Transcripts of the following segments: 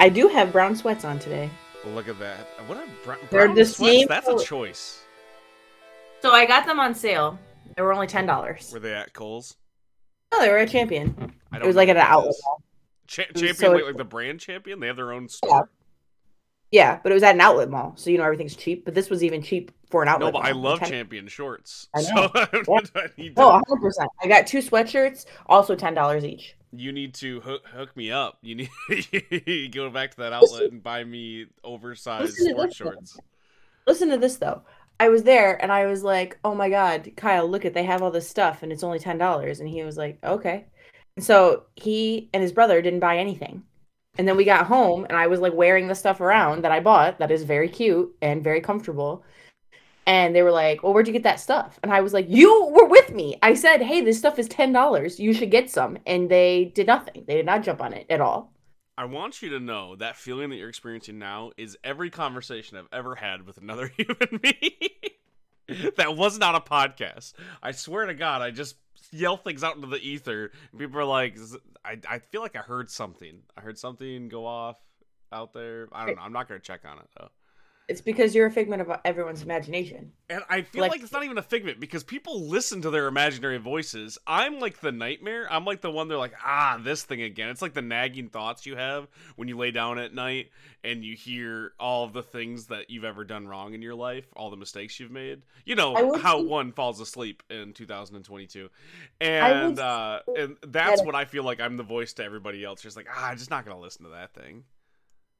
I do have brown sweats on today. Look at that. What a br- They're brown the sweats. same That's a choice. So I got them on sale. They were only ten dollars. Were they at Kohl's? Oh, they were a champion. I don't It was like at an outlet mall. Cha- champion, so like, like the brand champion. They have their own Yeah. store. Yeah, but it was at an outlet mall, so you know everything's cheap. But this was even cheap for an No, but I love 10 champion shorts. I So know. I need to- Oh, 100 percent. I got two sweatshirts, also ten dollars each. you need to hook, hook me up. You need you go back to that outlet and buy me oversized Listen to sport though. shorts. Listen to this though. I was there and I was like, "Oh my god, Kyle, look at they have all this stuff and it's only ten dollars." And he was like, "Okay." And so he and his brother didn't buy anything. And then we got home and I was like wearing the stuff around that I bought that is very cute and very comfortable. And they were like, "Well, where'd you get that stuff?" And I was like, "You were with me. I said, "Hey, this stuff is ten dollars. You should get some." And they did nothing. They did not jump on it at all. I want you to know that feeling that you're experiencing now is every conversation I've ever had with another human being. that was not a podcast. I swear to God, I just yell things out into the ether, people are like, I, I feel like I heard something. I heard something go off out there. I don't know. I'm not gonna check on it though. It's because you're a figment of everyone's imagination. And I feel Like- like, it's not even a figment because people listen to their imaginary voices. I'm like the nightmare. I'm like the one they're like, ah, this thing again. It's like the nagging thoughts you have when you lay down at night and you hear all of the things that you've ever done wrong in your life, all the mistakes you've made. You know how say- one falls asleep in 2022. And uh and that's that- what I feel like I'm the voice to everybody else. Just like, ah, I'm just not gonna listen to that thing.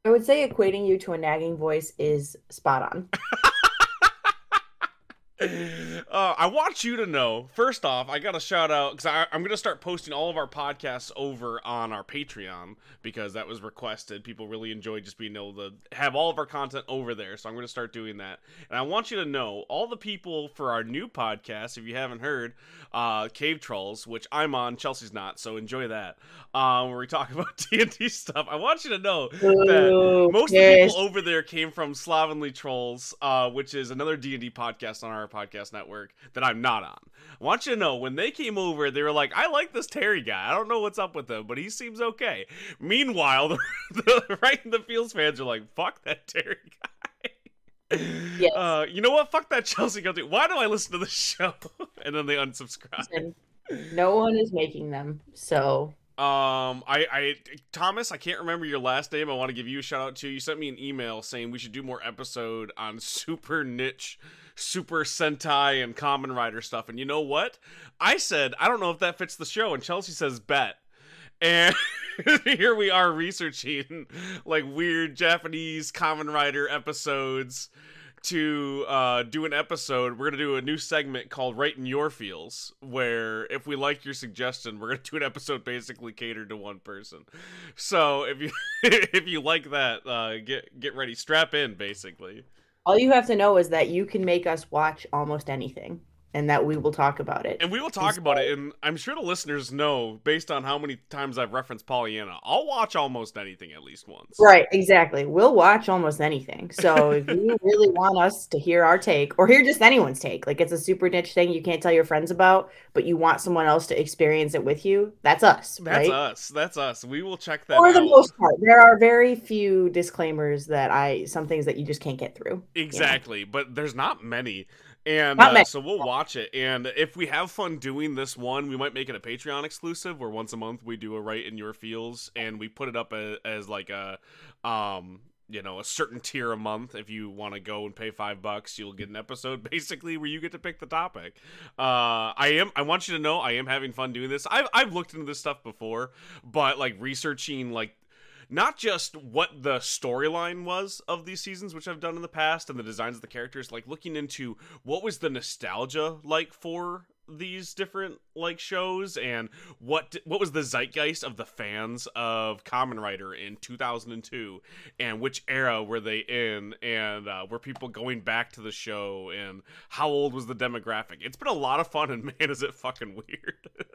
I would say equating you to a nagging voice is spot on. uh, I want you to know. First off, I got to shout out because I'm going to start posting all of our podcasts over on our Patreon because that was requested. People really enjoy just being able to have all of our content over there. So I'm going to start doing that. And I want you to know all the people for our new podcast, if you haven't heard, uh, Cave Trolls, which I'm on, Chelsea's not. So enjoy that. Uh, where we talk about D&D stuff. I want you to know that Ooh, most of the people over there came from Slovenly Trolls, uh, which is another D and D podcast on our podcast network that I'm not on. I want you to know when they came over, they were like, "I like this Terry guy. I don't know what's up with him, but he seems okay." Meanwhile, the, the right in the feels fans are like, "Fuck that Terry guy." Yes. Uh, you know what? Fuck that Chelsea guilty. Why do I listen to the show? and then they unsubscribe. No one is making them, so Um, I, I, Thomas, I can't remember your last name. I want to give you a shout out too. You sent me an email saying we should do more episode on super niche, super Sentai and Kamen Rider stuff. And you know what? I said I don't know if that fits the show, and Chelsea says bet. And here we are researching like weird Japanese Kamen Rider episodes to uh, do an episode. We're gonna do a new segment called "Right in Your Feels," where if we like your suggestion, we're gonna do an episode basically catered to one person. So if you if you like that, uh, get get ready, strap in, basically. All you have to know is that you can make us watch almost anything, and that we will talk about it. And we will talk about it. And I'm sure the listeners know, based on how many times I've referenced Pollyanna, I'll watch almost anything at least once. Right, exactly. We'll watch almost anything. So if you really want us to hear our take or hear just anyone's take, like it's a super niche thing you can't tell your friends about, but you want someone else to experience it with you, that's us, That's right? us. That's us. We will check that For out. the most part, there are very few disclaimers that I some things that you just can't get through. Exactly, but there's not many. And uh, so we'll watch it. And if we have fun doing this one, we might make it a Patreon exclusive where once a month we do a right in your feels and we put it up as, as like a um you know, a certain tier a month. If you want to go and pay five bucks, you'll get an episode basically where you get to pick the topic. Uh, I am. I want you to know I am having fun doing this. I've I've looked into this stuff before, but like researching like not just what the storyline was of these seasons, which I've done in the past, and the designs of the characters, like looking into what was the nostalgia like for these different like shows and what what was the zeitgeist of the fans of Kamen Rider in 2002 and which era were they in and uh, were people going back to the show and how old was the demographic? It's been a lot of fun and man is it fucking weird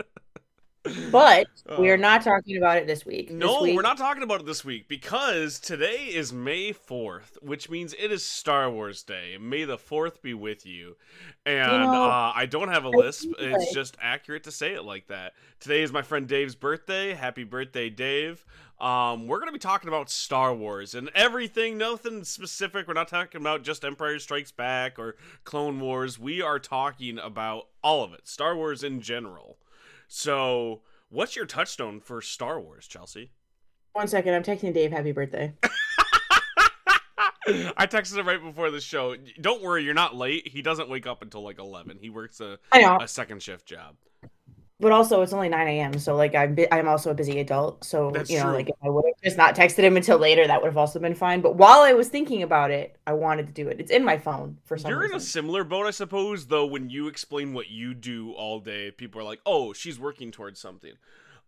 But we are Uh, not talking about it this week. This No, week- we're not talking about it this week because today is May 4th, which means it is Star Wars Day. May the 4th be with you. And know, uh, I don't have a lisp. It's just accurate to say it like that. Today is my friend Dave's birthday. Happy birthday, Dave. Um, we're going to be talking about Star Wars and everything, nothing specific. We're not talking about just Empire Strikes Back or Clone Wars. We are talking about all of it, Star Wars in general. So, what's your touchstone for Star Wars, Chelsea? One second, I'm texting Dave happy birthday. I texted him right before the show. Don't worry, you're not late. He doesn't wake up until like 11. He works a, a second shift job. But also it's only 9 a.m. So like I'm bu- I'm also a busy adult. So That's you know, true. like if I would have just not texted him until later, that would have also been fine. But while I was thinking about it, I wanted to do it. It's in my phone for some You're in a similar boat, I suppose, though, when you explain what you do all day, people are like, oh, she's working towards something.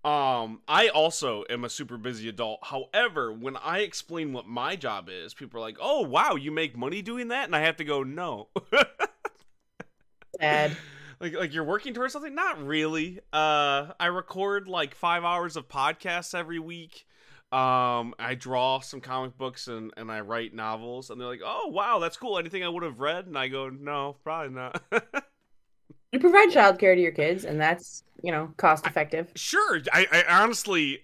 Um, I also am a super busy adult. However, when I explain what my job is, people are like, oh, wow, you make money doing that? And I have to go, no. Sad. Like like you're working towards something? Not really. Uh i record like five hours of podcasts every week. Um i draw some comic books and and i write novels and they're like oh wow that's cool. Anything i would have read? And i go no probably not. You provide childcare to your kids, and that's you know cost effective. sure. I i honestly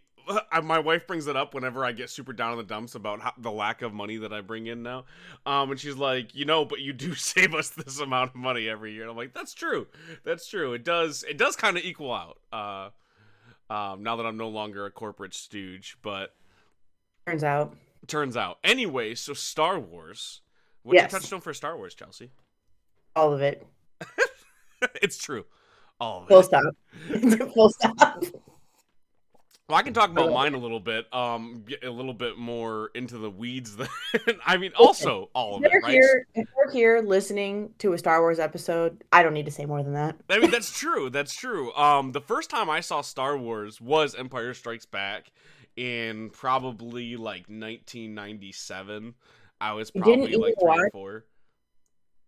I, my wife brings it up whenever I get super down in the dumps about how, the lack of money that I bring in now, um, and she's like, you know, but you do save us this amount of money every year. And I'm like, that's true, that's true. It does, it does kind of equal out. Uh, um, now that I'm no longer a corporate stooge, but Turns out, turns out anyway. So Star Wars, what's Yes. your touchstone for Star Wars, Chelsea? all of it. it's true, all of Full it. stop. Full stop. Well, I can talk about mine a little bit, um, a little bit more into the weeds. Than I mean, also all of If it, you're right? here, if you're here listening to a Star Wars episode, I don't need to say more than that. I mean, that's true. That's true. Um, the first time I saw Star Wars was Empire Strikes Back in probably like 1997. I was probably like three or four.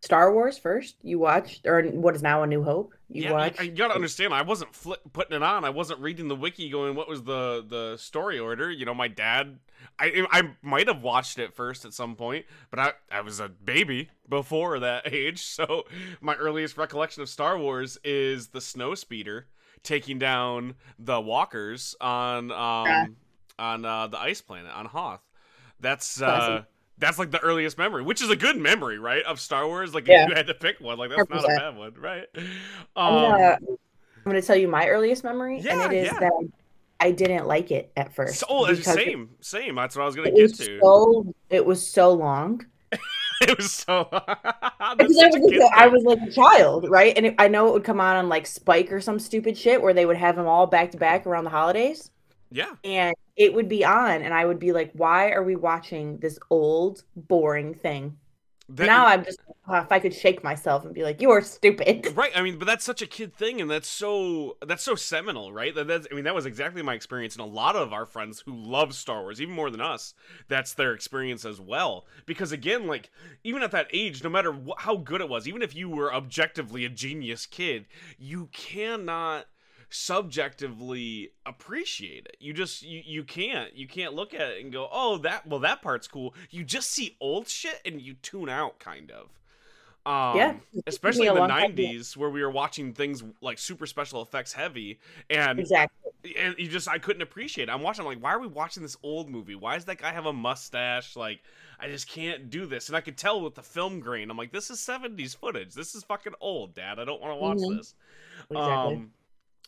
Star Wars first, you watched, or what is now A New Hope. You yeah, watched. you, you gotta understand. I wasn't fli putting it on. I wasn't reading the wiki, going, "What was the the story order?" You know, my dad. I I might have watched it first at some point, but I I was a baby before that age. So my earliest recollection of Star Wars is the snow speeder taking down the walkers on um Yeah. on uh, the ice planet on Hoth. That's uh. That's like the earliest memory, which is a good memory, right? Of Star Wars. Like Yeah. if you had to pick one, like that's not a bad one, right? I'm, Um, gonna, I'm gonna tell you my earliest memory, Yeah, and it is yeah. that I didn't like it at first. Oh, same, same. That's what I was gonna It get was to. so it was so long. it was so. I was, like, I was like a child, right? And it, I know it would come on on like Spike or some stupid shit where they would have them all back to back around the holidays, yeah, and it would be on, and I would be like, "Why are we watching this old, boring thing?" that, now I'm just, uh, if I could shake myself and be like, "You are stupid." right. I mean, but that's such a kid thing, and that's so that's so seminal, right? That that's, I mean, that was exactly my experience, and a lot of our friends who love Star Wars, even more than us, that's their experience as well. Because again, like even at that age, no matter wh- how good it was, even if you were objectively a genius kid, you cannot subjectively appreciate it. You just you, you can't you can't look at it and go, "Oh, that well that part's cool." You just see old shit and you tune out kind of. Um, Yeah, especially in the long time 90s where we were watching things like super special effects heavy and Exactly. and you just I couldn't appreciate it. I'm watching I'm like why are we watching this old movie? Why does that guy have a mustache? Like I just can't do this. And I could tell with the film grain. I'm like this is 70s footage. This is fucking old, dad. I don't want to watch Mhm. this. Exactly. Um,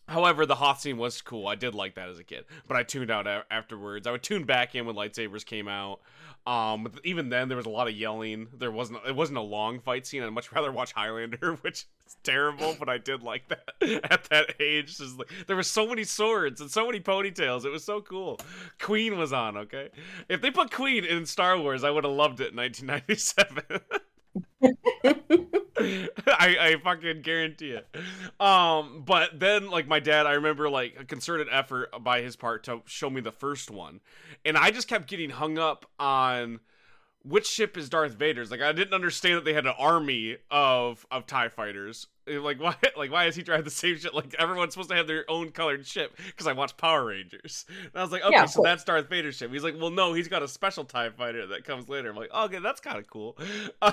however, the Hoth scene was cool. I did like that as a kid, but I tuned out a- afterwards. I would tune back in when lightsabers came out. Um, even then, there was a lot of yelling. There wasn't. It wasn't a long fight scene. I'd much rather watch Highlander, which is terrible, but I did like that at that age. Just like there were so many swords and so many ponytails. It was so cool. Queen was on. Okay, if they put Queen in Star Wars, I would have loved it in 1997. I, I fucking guarantee it. Um, but then like my dad, I remember like a concerted effort by his part to show me the first one, and I just kept getting hung up on which ship is Darth Vader's. Like I didn't understand that they had an army of of Tie fighters. Like why? Like why is he driving the same shit? Like everyone's supposed to have their own colored ship because I watch Power Rangers. And I was like, okay, Yeah, so cool. that's Darth Vader's ship. He's like, well, no, he's got a special Tie Fighter that comes later. I'm like, oh, okay, that's kind of cool.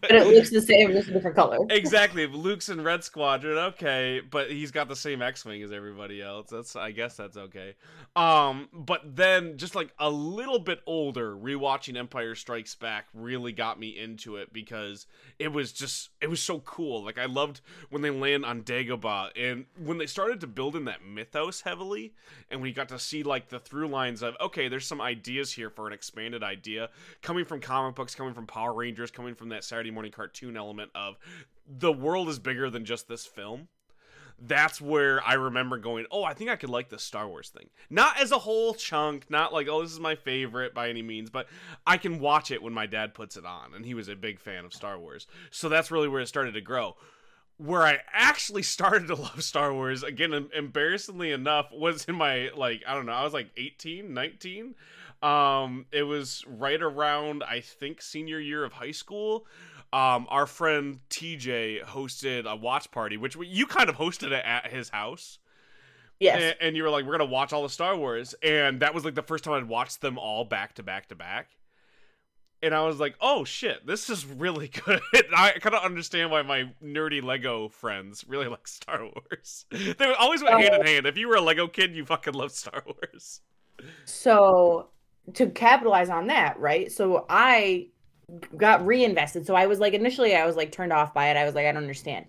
But it looks the same, just a different color. exactly. Luke's in Red Squadron, okay, but he's got the same X-wing as everybody else. That's I guess that's okay. Um, but then just like a little bit older, rewatching Empire Strikes Back really got me into it because it was just it was so cool. Like I loved when they land on Dagobah and when they started to build in that mythos heavily, and we got to see like the through lines of okay, there's some ideas here for an expanded idea coming from comic books, coming from Power Rangers, coming from that Saturday morning cartoon element of the world is bigger than just this film. That's where I remember going, oh, I think I could like the Star Wars thing. Not as a whole chunk, not like, oh, this is my favorite by any means, but I can watch it when my dad puts it on, and he was a big fan of Star Wars. So that's really where it started to grow. Where I actually started to love Star Wars, again, embarrassingly enough, was in my, like, I don't know, I was like 18, 19. Um, it was right around, I think, senior year of high school um, our friend TJ hosted a watch party, which we, you kind of hosted it at his house. Yes. And, and you were like, we're going to watch all the Star Wars. And that was like the first time I'd watched them all back to back to back. And I was like, oh shit, this is really good. I kind of understand why my nerdy Lego friends really like Star Wars. they always went hand in hand. If you were a Lego kid, you fucking loved Star Wars. So to capitalize on that, right? So I got reinvested. So I was like initially I was like turned off by it. I was like I don't understand.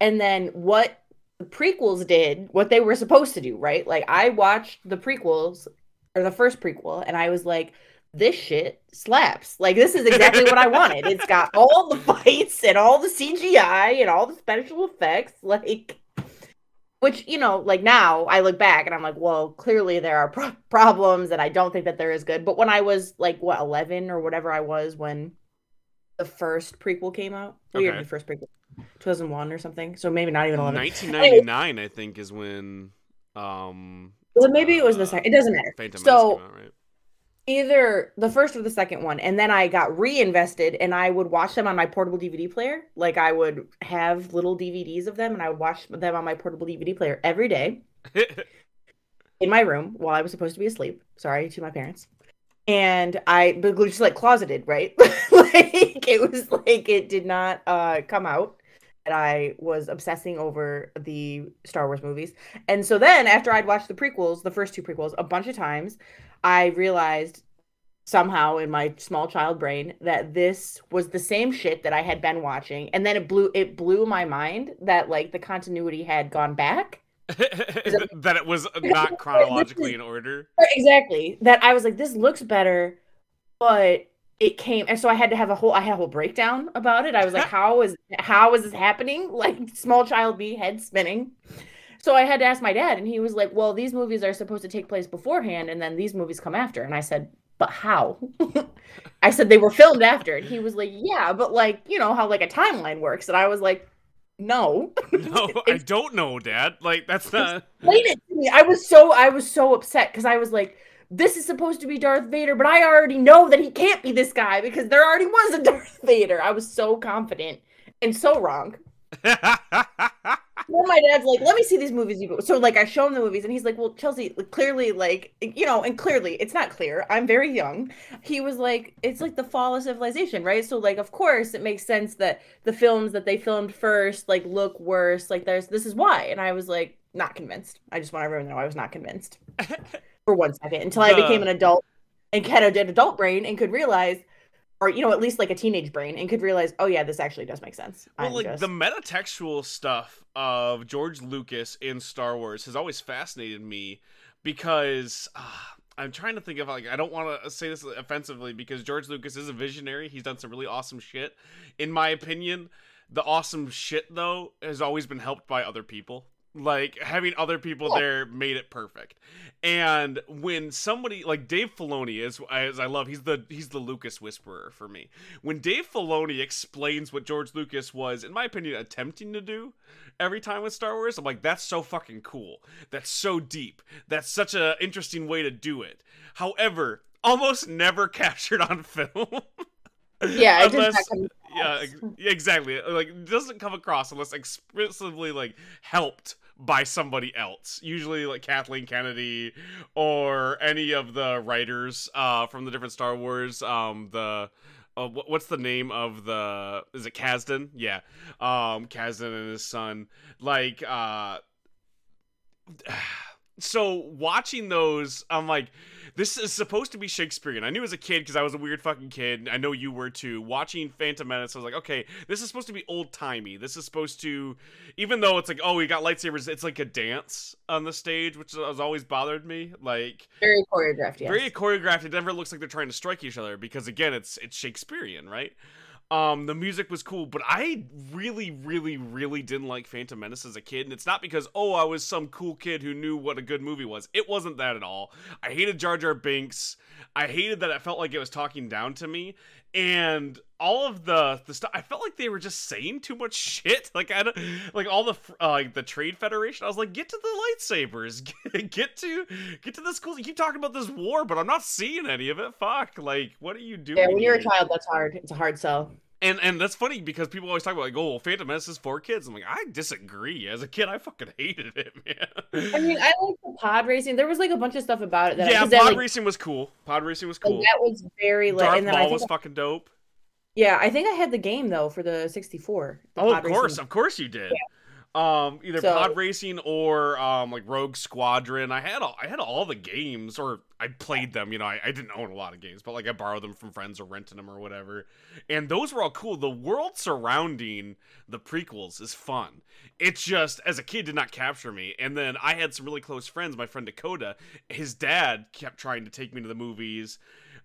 And then what the prequels did, what they were supposed to do, right? Like I watched the prequels or the first prequel and I was like this shit slaps. Like this is exactly what I wanted. It's got all the fights and all the CGI and all the special effects like which you know like now i look back and i'm like well clearly there are pro- problems and i don't think that they're as good but when i was like what 11 or whatever i was when the first prequel came out Okay. did the first prequel 2001 or something so maybe not even 11 1999, I think, is when um well, maybe it was the uh, second it doesn't matter Phantom so out, right? either the first or the second one and then i got reinvested and i would watch them on my portable dvd player like i would have little dvds of them and i would watch them on my portable dvd player every day in my room while I was supposed to be asleep. Sorry to my parents. And I but just like closeted, right? like it was like it did not uh come out. And I was obsessing over the Star Wars movies. And so then after I'd watched the prequels, the first two prequels, a bunch of times, I realized somehow in my small child brain that this was the same shit that I had been watching. And then it blew it blew my mind that like the continuity had gone back. that it was not chronologically in order. exactly that i was like this looks better but it came and so i had to have a whole i had a whole breakdown about it. I was like how is how is this happening? Like small child me head spinning. So i had to ask my dad and he was like well these movies are supposed to take place beforehand and then these movies come after. And i said but how? I said they were filmed after. And he was like yeah but like you know how like a timeline works. And i was like no. No, I don't know, Dad. Like that's not. explain it to me. I was so I was so upset because I was like, this is supposed to be Darth Vader, but I already know that he can't be this guy because there already was a Darth Vader. I was so confident and so wrong. Well, my dad's like, let me see these movies. You go. So like, I show him the movies, and he's like, well, Chelsea, clearly, like, you know, and clearly, it's not clear. I'm very young. He was like, it's like the fall of civilization, right? So like, of course, it makes sense that the films that they filmed first like look worse. Like, there's this is why. And I was like, not convinced. I just want everyone to know I was not convinced for one second until I The- became an adult and kind of did adult brain and could realize, or you know, at least like a teenage brain and could realize, oh yeah, this actually does make sense. Well, I'm like just- the metatextual stuff of George Lucas in Star Wars has always fascinated me because uh, I'm trying to think of like I don't want to say this offensively because George Lucas is a visionary. He's done some really awesome shit. In my opinion, the awesome shit though has always been helped by other people. Like having other people there made it perfect. And when somebody like Dave Filoni is as I love, he's the he's the Lucas whisperer for me. When Dave Filoni explains what George Lucas was, in my opinion, attempting to do every time with Star Wars, I'm like, that's so fucking cool. That's so deep. That's such an interesting way to do it. However, almost never captured on film. yeah, unless- yeah, ex- yeah, exactly. Like it doesn't come across unless explicitly like helped by somebody else. Usually like Kathleen Kennedy or any of the writers uh from the different Star Wars um the uh, what's the name of the is it Kasdan? Yeah. Um Kasdan and his son like uh so watching those I'm like this is supposed to be Shakespearean. I knew as a kid because I was a weird fucking kid. I know you were too. Watching Phantom Menace, I was like, okay, this is supposed to be old timey. This is supposed to, even though it's like, oh, we got lightsabers, it's like a dance on the stage, which has always bothered me. Like very choreographed, yes. very choreographed. It never looks like they're trying to strike each other because again, it's it's Shakespearean, right? Um, the music was cool, but I really, really, really didn't like Phantom Menace as a kid, and it's not because oh I was some cool kid who knew what a good movie was. It wasn't that at all. I hated Jar Jar Binks. I hated that it felt like it was talking down to me, and all of the the stuff. I felt like they were just saying too much shit. Like I don't, like all the uh, like the Trade Federation. I was like, get to the lightsabers, get, get to get to this cool. You keep talking about this war, but I'm not seeing any of it. Fuck, like what are you doing? Yeah, when you're a child, that's hard. It's a hard sell. And and that's funny because people always talk about like, oh, well, Phantom Menace is for kids. I'm like, I disagree. As a kid, I fucking hated it, man. I mean, I like the pod racing. There was like a bunch of stuff about it that yeah, I, pod like, racing was cool. Pod racing was like, cool. that was very lit. Darth and then I Maul think was fucking dope. yeah, I think I had the game though for the 64. the Oh, of course, racing. of course you did. Um, either So- pod racing or um, like Rogue Squadron. I had all, I had all the games, or I played them. You know, I, I didn't own a lot of games, but like I borrowed them from friends or rented them or whatever. And those were all cool. The world surrounding the prequels is fun. It's just as a kid did not capture me. And then I had some really close friends. My friend Dakota, his dad kept trying to take me to the movies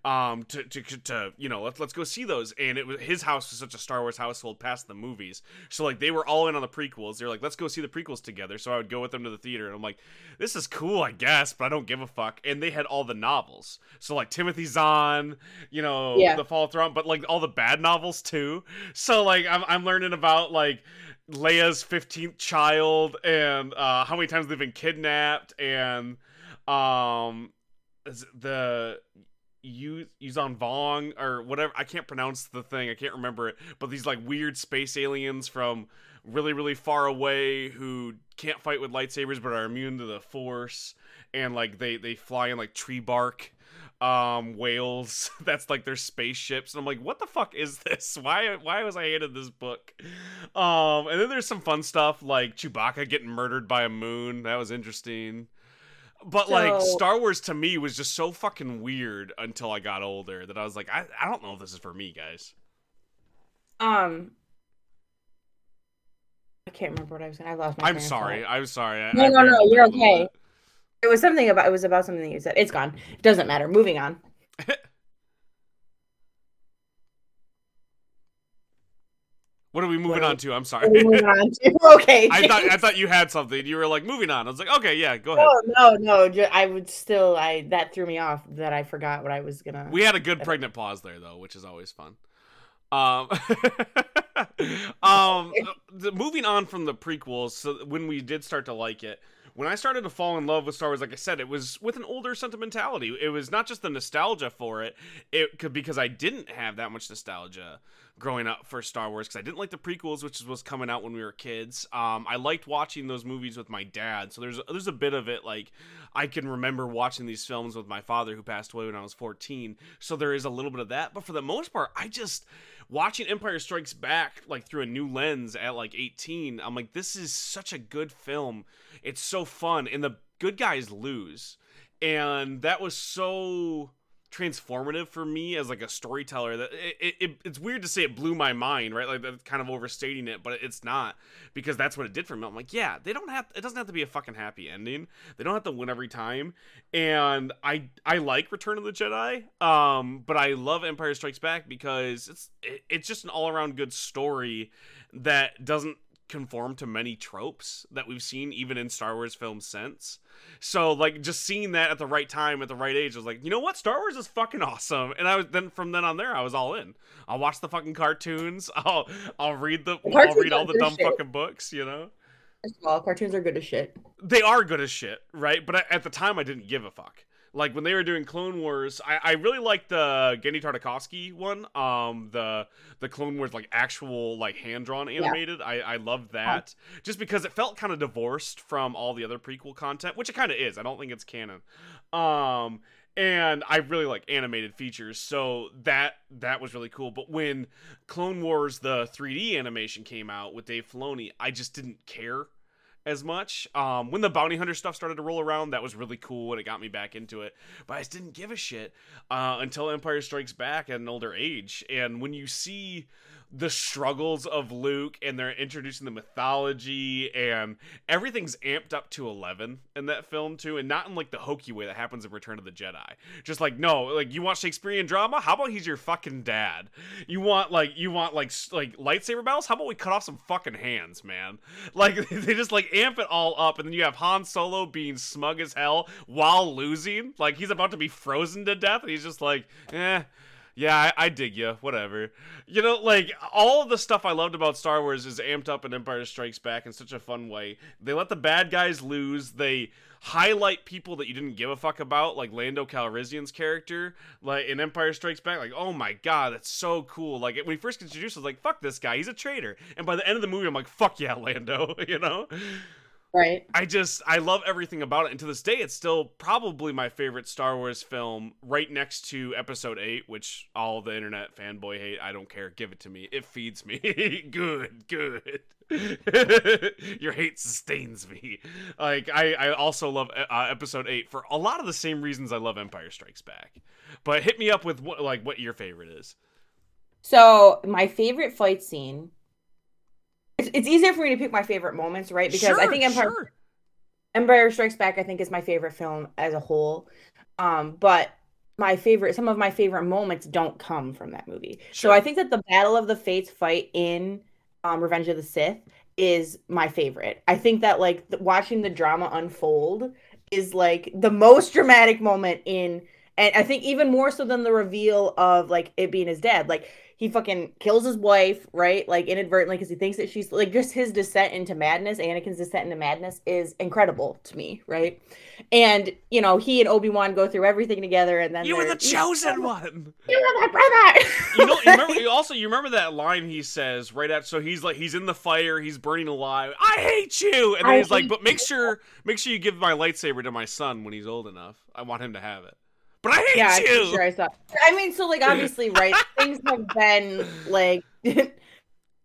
um to, to to you know let's let's go see those. And it was his house was such a Star Wars household past the movies. So like they were all in on the prequels. They're like let's go see the prequels together. So I would go with them to the theater and I'm like this is cool I guess but I don't give a fuck. And they had all the novels. So like Timothy Zahn you know Yeah. the Fall of Thrawn but like all the bad novels too. So like I'm I'm learning about like Leia's 15th child and uh how many times they've been kidnapped and um the Yu Yuuzhan Vong or whatever. I can't pronounce the thing. I can't remember it. But these like weird space aliens from really really far away who can't fight with lightsabers but are immune to the force. And like they they fly in like tree bark um whales. That's like their spaceships. And I'm like what the fuck is this? Why why was I hated this book? Um and then there's some fun stuff like Chewbacca getting murdered by a moon. That was interesting but like Star Wars to me was just so fucking weird until I got older that I was like I, I don't know if this is for me guys Um, I can't remember what I was. gonna I lost my. I'm sorry. I'm sorry I, No, I no, no, you're okay. It was something about. It was about something that you said. It's gone. It doesn't matter. Moving on. what are we moving on to I'm sorry Moving on to okay. I thought I thought you had something you were like moving on I was like okay yeah go ahead No, no, no. I would still. I that threw me off. That I forgot what I was gonna. We had a good pregnant pause there though, which is always fun. Um, um, the, moving on from the prequels, so when we did start to like it, when I started to fall in love with Star Wars, like I said, it was with an older sentimentality. It was not just the nostalgia for it, it could because I didn't have that much nostalgia growing up for Star Wars because I didn't like the prequels, which was coming out when we were kids. Um, I liked watching those movies with my dad, so there's there's a bit of it like I can remember watching these films with my father who passed away when I was 14. So there is a little bit of that, but for the most part, I just watching Empire Strikes Back like through a new lens at like 18. I'm like this is such a good film. It's so fun and the good guys lose. And that was so transformative for me as like a storyteller that it, it, it's weird to say it blew my mind right? Like that's kind of overstating it but it's not because that's what it did for me. I'm like yeah they don't have it doesn't have to be a fucking happy ending. They don't have to win every time. And i i like return of the jedi um but i love empire strikes back because it's it, it's just an all-around good story that doesn't conform to many tropes that we've seen even in star wars films since so like just seeing that at the right time at the right age I was like you know what star wars is fucking awesome and i was then from then on there i was all in i'll watch the fucking cartoons i'll i'll read the i'll read all the dumb shit. fucking books you know First of all, cartoons are good as shit. they are good as shit, right? But I, at the time, I didn't give a fuck. Like when they were doing Clone Wars, I, I really liked the Genndy Tartakovsky one. Um, the the Clone Wars like actual like hand drawn animated. Yeah. I I loved that oh. just because it felt kind of divorced from all the other prequel content, which it kind of is. I don't think it's canon. Um, and I really like animated features, so that that was really cool. But when Clone Wars the 3D animation came out with Dave Filoni, I just didn't care as much. Um, when the bounty hunter stuff started to roll around, that was really cool and it got me back into it. But I just didn't give a shit uh, until Empire Strikes Back at an older age. And when you see the struggles of Luke and they're introducing the mythology and everything's amped up to 11 in that film too and not in like the hokey way that happens in Return of the Jedi. Just like no, like you want Shakespearean drama? How about he's your fucking dad? You want like you want like like lightsaber battles? How about we cut off some fucking hands, man? Like they just like amp it all up and then you have Han Solo being smug as hell while losing. Like he's about to be frozen to death and he's just like, "Eh, yeah, I, I, dig you. Whatever. You know, like all the stuff I loved about Star Wars is amped up in Empire Strikes Back in such a fun way. They let the bad guys lose. They highlight people that you didn't give a fuck about, like Lando Calrissian's character, like in Empire Strikes Back. Like, oh my god, that's so cool. Like when he first introduced, I was like, fuck this guy, he's a traitor. And by the end of the movie, I'm like, fuck yeah, Lando. You know. Right. I just I love everything about it, and to this day, it's still probably my favorite Star Wars film, right next to Episode Eight, which all the internet fanboy hate. I don't care. Give it to me. It feeds me. good, good. Your hate sustains me. Like I, I also love uh, Episode Eight for a lot of the same reasons I love Empire Strikes Back. But hit me up with what like what your favorite is. So my favorite fight scene it's, it's easier for me to pick my favorite moments, right? Because sure, I think Empire sure. Empire Strikes Back, I think, is my favorite film as a whole. Um, but my favorite, some of my favorite moments don't come from that movie. Sure. So I think that the Battle of the Fates fight in um, Revenge of the Sith is my favorite. I think that like the, watching the drama unfold is like the most dramatic moment in, and I think even more so than the reveal of like it being his dad. Like he fucking kills his wife, right? Like inadvertently because he thinks that she's like just his descent into madness, Anakin's descent into madness is incredible to me, right? And you know, he and Obi-Wan go through everything together and then You were the chosen one. You were my brother. you know, you remember you also you remember that line he says right after so he's like he's in the fire, he's burning alive. I hate you. And then I he's like, but make sure make sure you give my lightsaber to my son when he's old enough. I want him to have it but I hate yeah, you. I'm sure I saw. I mean, so like obviously, right? things have been like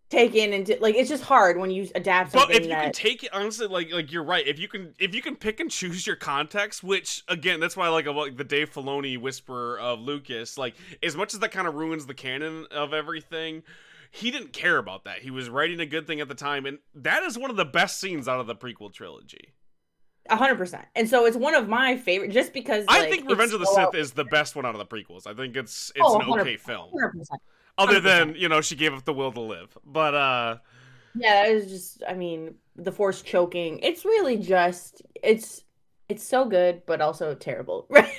taken into like it's just hard when you adapt. But if you that... can take it honestly, like like you're right. If you can if you can pick and choose your context, which again, that's why I like about the Dave Filoni whisper of Lucas. Like as much as that kind of ruins the canon of everything. He didn't care about that. He was writing a good thing at the time, and that is one of the best scenes out of the prequel trilogy hundred percent. And so it's one of my favorite just because I think Revenge of the Sith is the best one out of the prequels. I think it's it's oh, an okay film. 100%, 100%. Other than, you know, she gave up the will to live. But uh Yeah, it was just I mean, the force choking. It's really just it's it's so good but also terrible. Right?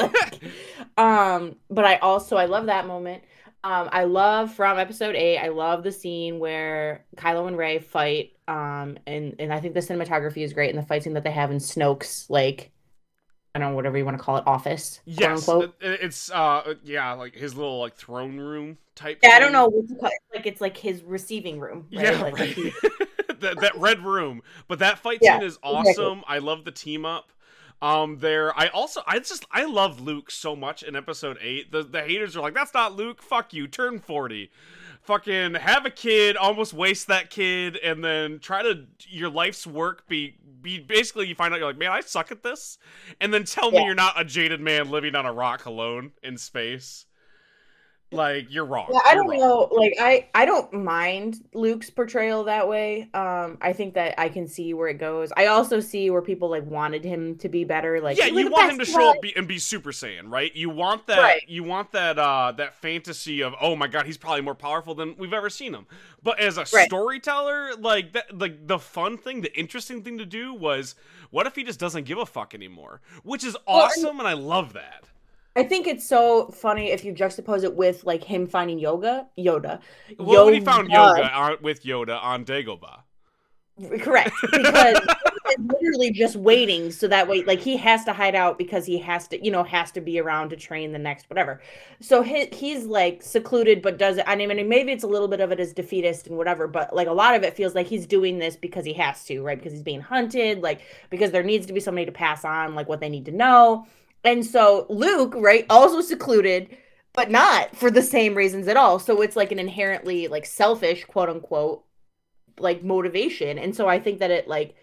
like, um but I also I love that moment. Um, I love from episode eight. I love the scene where Kylo and Rey fight. Um, and and I think the cinematography is great, and the fight scene that they have in Snoke's like, I don't know whatever you want to call it, office. Yes, it's uh yeah like his little like throne room type. Yeah, thing. I don't know what to call it. Like it's like his receiving room. Right? Yeah, like, right. that, that red room. But that fight yeah, scene is awesome. Exactly. I love the team up um there i also i just i love luke so much in episode 8 the the haters are like that's not luke. Fuck you. Turn 40 fucking have a kid almost waste that kid and then try to your life's work be be basically you find out you're like man i suck at this. And then tell yeah. me you're not a jaded man living on a rock alone in space like you're wrong. Yeah, I don't wrong. know. Like I, I don't mind Luke's portrayal that way. Um, I think that I can see where it goes. I also see where people like wanted him to be better. Like yeah, you want him to show up be, and be Super Saiyan, right? You want that. Right. You want that. Uh, that fantasy of oh my god, he's probably more powerful than we've ever seen him. But as a right. storyteller, like that, like the fun thing, the interesting thing to do was, what if he just doesn't give a fuck anymore? Which is awesome, well, and, and I love that. I think it's so funny if you juxtapose it with like him finding yoga, Yoda. Well, Yoda. when he found yoga on, uh, with Yoda on Dagobah. Correct, because literally just waiting so that way, like he has to hide out because he has to, you know, has to be around to train the next whatever. So he, he's like secluded, but does it? I mean, maybe it's a little bit of it as defeatist and whatever, but like a lot of it feels like he's doing this because he has to, right? Because he's being hunted, like because there needs to be somebody to pass on like what they need to know. And so Luke, right, also secluded but not for the same reasons at all. So it's like an inherently like selfish, quote unquote, like motivation. And so I think that it like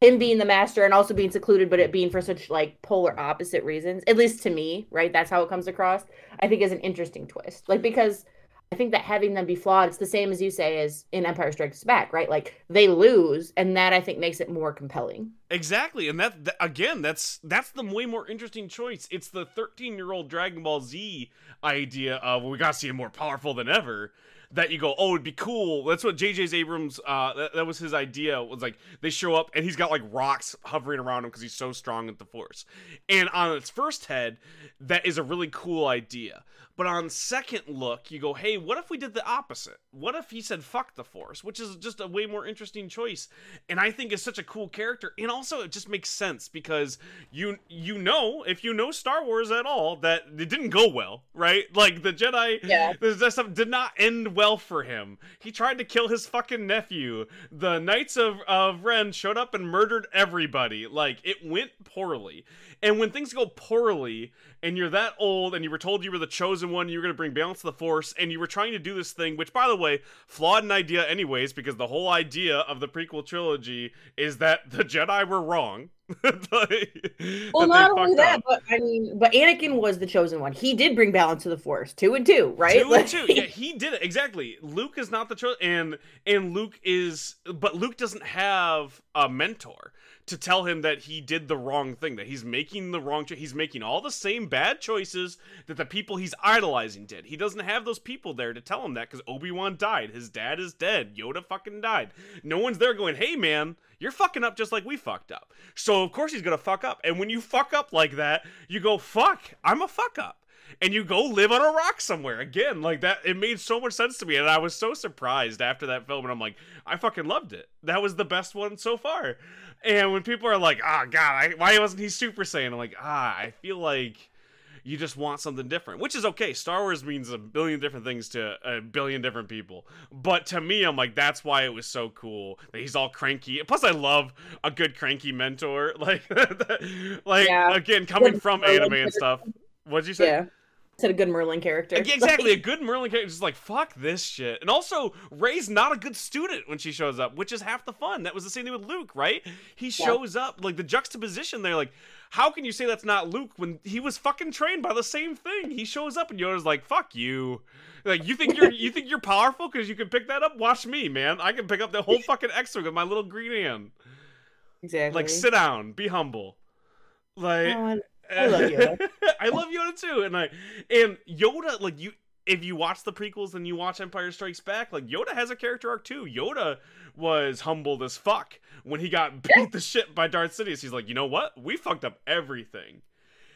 him being the master and also being secluded, but it being for such like polar opposite reasons, at least to me, right? That's how it comes across. I think is an interesting twist. Like because I think that having them be flawed, it's the same as you say as in Empire Strikes Back, right? Like they lose, and that I think makes it more compelling. Exactly, and that, again, that's that's the way more interesting choice. It's the 13 year old Dragon Ball Z idea of we gotta see him more powerful than ever. That you go, oh, it'd be cool. That's what J.J. Abrams. Uh, that, that was his idea. Was like they show up and he's got like rocks hovering around him because he's so strong with the Force. And on its first head, that is a really cool idea. But on second look, you go, hey, what if we did the opposite? What if he said fuck the Force, which is just a way more interesting choice, and I think is such a cool character, and also it just makes sense because you you know if you know Star Wars at all that it didn't go well, right? Like the Jedi, yeah, that stuff did not end well for him. He tried to kill his fucking nephew. The Knights of of Ren showed up and murdered everybody. Like it went poorly, and when things go poorly and you're that old and you were told you were the chosen one, you were going to bring balance to the force, and you were trying to do this thing, which, by the way, flawed an idea, anyways, because the whole idea of the prequel trilogy is that the Jedi were wrong. well, not only that, up. but I mean, but Anakin was the chosen one. He did bring balance to the Force, two and two, right? Two like... and two. Yeah, he did it exactly. Luke is not the chosen, and and Luke is, but Luke doesn't have a mentor to tell him that he did the wrong thing, that he's making the wrong choice. He's making all the same bad choices that the people he's idolizing did. He doesn't have those people there to tell him that because Obi Wan died. His dad is dead. Yoda fucking died. No one's there going, hey man, you're fucking up just like we fucked up. So of course he's gonna fuck up. And when you fuck up like that, you go, fuck, I'm a fuck up and you go live on a rock somewhere again like that it made so much sense to me and i was so surprised after that film and i'm like i fucking loved it that was the best one so far and when people are like, "Ah, oh, God, I, why wasn't he Super Saiyan?" I'm like, "Ah, I feel like you just want something different," which is okay. Star Wars means a billion different things to a billion different people, but to me, I'm like, that's why it was so cool that he's all cranky. Plus, I love a good cranky mentor, like, like yeah. again, coming from anime and stuff. What'd you say? Yeah said a good Merlin character. Exactly, a good Merlin character. Just like fuck this shit. And also, Rey's not a good student when she shows up, which is half the fun. That was the same thing with Luke, right? He shows yeah. up like the juxtaposition there. Like, how can you say that's not Luke when he was fucking trained by the same thing? He shows up and Yoda's like, "Fuck you." Like you think you're you think you're powerful because you can pick that up? Watch me, man. I can pick up the whole fucking X-wing with my little green hand. Exactly. Like sit down, be humble. Like oh, I love Yoda. I love Yoda too, and I and Yoda like you. If you watch the prequels and you watch Empire Strikes Back, like Yoda has a character arc too. Yoda was humbled as fuck when he got beat the shit by Darth Sidious. He's like, you know what? We fucked up everything.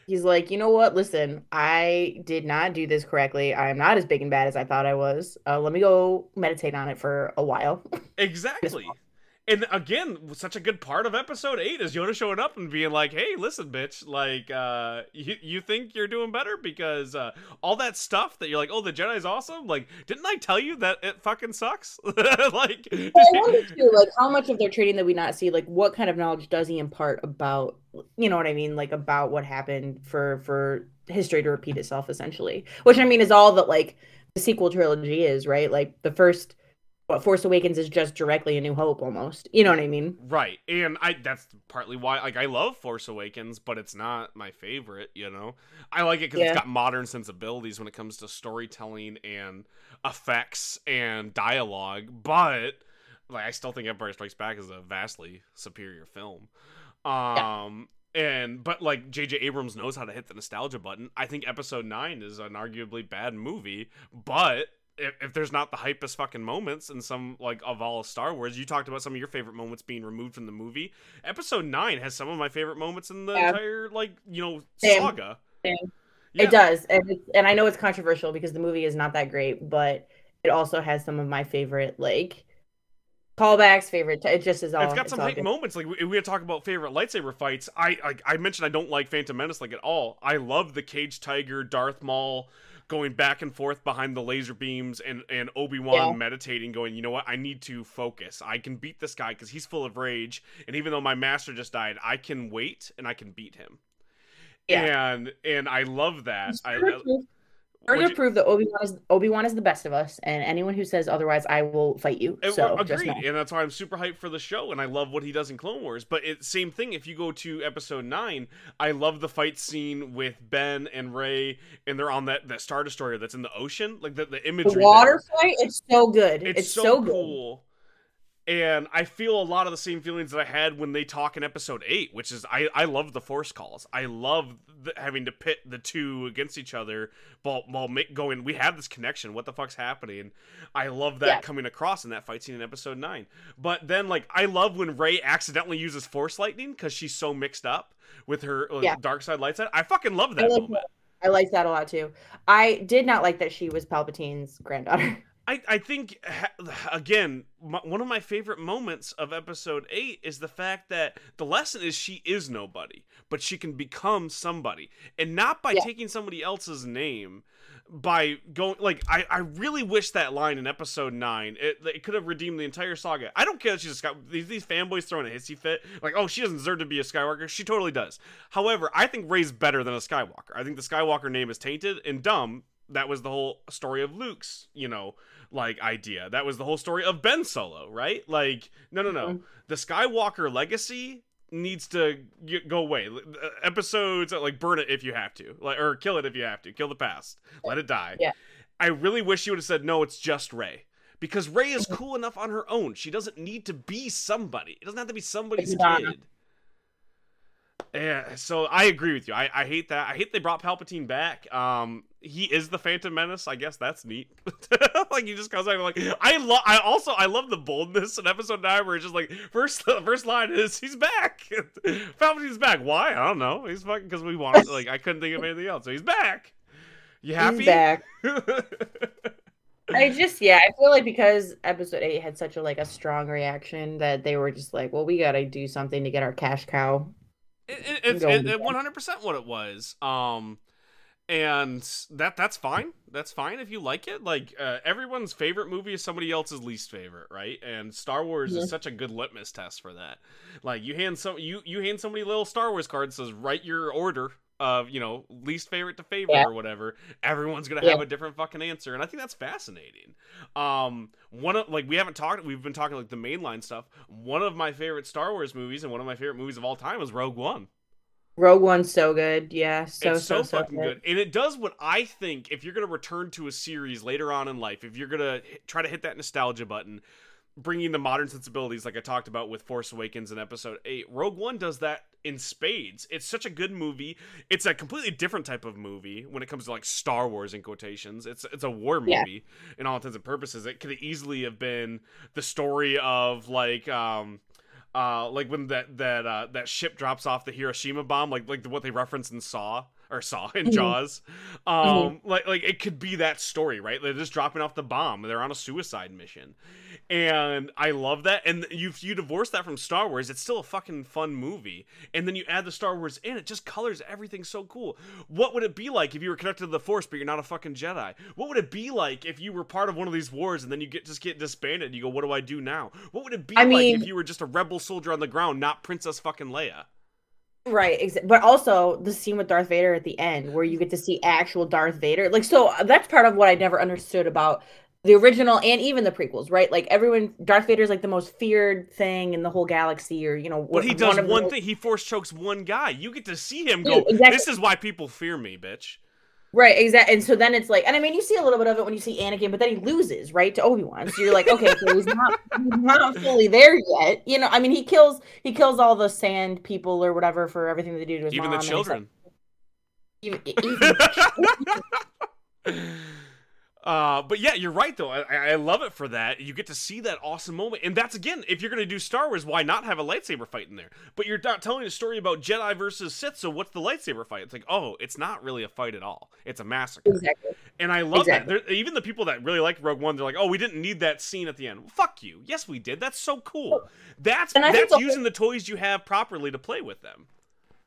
He's like, you know what? Listen, I did not do this correctly. I'm not as big and bad as I thought I was. Uh, let me go meditate on it for a while. Exactly and again, such a good part of episode eight is Yoda showing up and being like, "Hey, listen, bitch, like, uh, you you think you're doing better because uh, all that stuff that you're like, oh, the Jedi's awesome. Like, didn't I tell you that it fucking sucks? like, well, I wonder too, like, how much of their training that we not see, like, what kind of knowledge does he impart about, you know what I mean, like, about what happened for for history to repeat itself, essentially. Which I mean is all that like the sequel trilogy is, right? Like the first what Force Awakens is just directly a New Hope almost. You know what I mean? Right. And I that's partly why like I love Force Awakens, but it's not my favorite, you know. I like it cuz yeah. it's got modern sensibilities when it comes to storytelling and effects and dialogue, but like I still think Empire Strikes Back is a vastly superior film. Um yeah. and but like JJ Abrams knows how to hit the nostalgia button. I think episode 9 is an arguably bad movie, but if, if, there's not the hypest fucking moments in some like of all of Star Wars, you talked about some of your favorite moments being removed from the movie. Episode nine has some of my favorite moments in the yeah. entire like you know Same. saga. Same. Yeah. It does, and and I know it's controversial because the movie is not that great, but it also has some of my favorite like Callbacks, favorite. It just is all. it's got some good. moments. Like we, we had to talk about favorite lightsaber fights. I like I mentioned I don't like Phantom Menace like at all. I love the Cage Tiger, Darth Maul going back and forth behind the laser beams and and Obi-Wan Yeah. meditating going, "You know what? I need to focus. I can beat this guy cuz he's full of rage and even though my master just died, I can wait and I can beat him." Yeah. And and I love that. I, I further would you- prove that Obi Wan is Obi Wan is the best of us, and anyone who says otherwise, I will fight you. Uh, So agreed, and that's why I'm super hyped for the show, and I love what he does in Clone Wars. But it, same thing. If you go to Episode Nine, I love the fight scene with Ben and Rey, and they're on that that Star Destroyer that's in the ocean, like the the imagery. the water there. fight, it's so good. It's, It's, so, so, good. And I feel a lot of the same feelings that I had when they talk in episode eight, which is I, I love the force calls. I love the, having to pit the two against each other while while make, going. We have this connection. What the fuck's happening? I love that Yeah. coming across in that fight scene in episode nine. But then like I love when Rey accidentally uses force lightning because she's so mixed up with her uh, Yeah. dark side light side. I fucking love I that like moment. I like that a lot too. I did not like that she was Palpatine's granddaughter. I, I think again my, one of my favorite moments of episode 8 is the fact that the lesson is she is nobody but she can become somebody. And not by Yeah. taking somebody else's name by going like I, I really wish that line in episode 9 it, it could have redeemed the entire saga. I don't care that she's a sky these, these fanboys throwing a hissy fit like oh she doesn't deserve to be a skywalker. She totally does. However i think rey's better than a skywalker. I think the skywalker name is tainted and dumb. That was the whole story of luke's you know like idea. That was the whole story of Ben Solo, right? Like, no, no, no. Mhm. The Skywalker legacy needs to g- go away. Uh, Episodes uh, like burn it if you have to, like or kill it if you have to. Kill the past. Let it die. Yeah. I really wish you would have said no. It's just Rey. Because Rey is Mm-hmm. cool enough on her own. She doesn't need to be somebody. It doesn't have to be somebody's kid. Yeah, so I agree with you. I, I hate that. I hate they brought Palpatine back. Um, he is the Phantom Menace. I guess that's neat. like he just comes out like I love. I also I love the boldness in Episode Nine where it's just like first the first line is he's back. Palpatine's back. Why? I don't know. He's fucking because we want like I couldn't think of anything else. So he's back. You happy? He's back. I just yeah, I feel like because episode eight had such a like a strong reaction that they were just like, well, we gotta do something to get our cash cow. It, it, it's it, 100% what it was. Um, and that that's fine. That's fine if you like it. Like uh, everyone's favorite movie is somebody else's least favorite, right? And Star Wars Yeah. is such a good litmus test for that. Like you hand some you you hand somebody a little Star Wars card that says write your order of you know least favorite to favorite Yeah. or whatever. Everyone's gonna Yeah. have a different fucking answer, and I think that's fascinating. Um, one of like we haven't talked. We've been talking like the mainline stuff. One of my favorite Star Wars movies and one of my favorite movies of all time is Rogue One. Rogue One's so good, yeah, so it's so, so so, fucking good. and it does what I think. If you're gonna return to a series later on in life, if you're gonna try to hit that nostalgia button, bringing the modern sensibilities, like I talked about with Force Awakens in Episode Eight, Rogue One does that in spades. It's such a good movie. It's a completely different type of movie when it comes to like Star Wars in quotations. It's it's a war Yeah. movie in all intents and purposes. It could easily have been the story of like um uh like when that that uh that ship drops off the Hiroshima bomb like like what they reference in Saw or Saw in Mhm. Jaws. Um like like it could be that story right? They're just dropping off the bomb. They're on a suicide mission. And I love that. And you you divorce that from Star Wars. It's still a fucking fun movie. And then you add the Star Wars in. It just colors everything so cool. What would it be like if you were connected to the Force but you're not a fucking Jedi? What would it be like if you were part of one of these wars and then you get just get disbanded? And you go what do I do now? What would it be I like mean- if you were just a rebel soldier on the ground not Princess fucking Leia Right, exa- but also the scene with Darth Vader at the end where you get to see actual Darth Vader. Like so uh, that's part of what I never understood about the original and even the prequels, right? Like everyone Darth Vader is like the most feared thing in the whole galaxy or you know But he does the one thing. He force chokes one guy. You get to see him go. exactly. This is why people fear me, bitch. Right, exactly. And so then it's like, and I mean, you see a little bit of it when you see Anakin, but then he loses, right, to Obi Wan. So you're like, okay, so he's not, he's not fully there yet. You know, I mean, he kills, he kills all the sand people or whatever for everything they do to his Even mom. the and it's like- children. Uh, but yeah, you're right though. I, I love it for that. You get to see that awesome moment, and that's again, if you're gonna do Star Wars, why not have a lightsaber fight in there? But you're not telling a story about Jedi versus Sith. So what's the lightsaber fight? It's like, oh, it's not really a fight at all. It's a massacre. Exactly. And I love Exactly. that. There, even the people that really like Rogue One, they're like, oh, we didn't need that scene at the end. Well, fuck you. Yes, we did. That's so cool. That's And I think that's using the toys you have properly to play with them.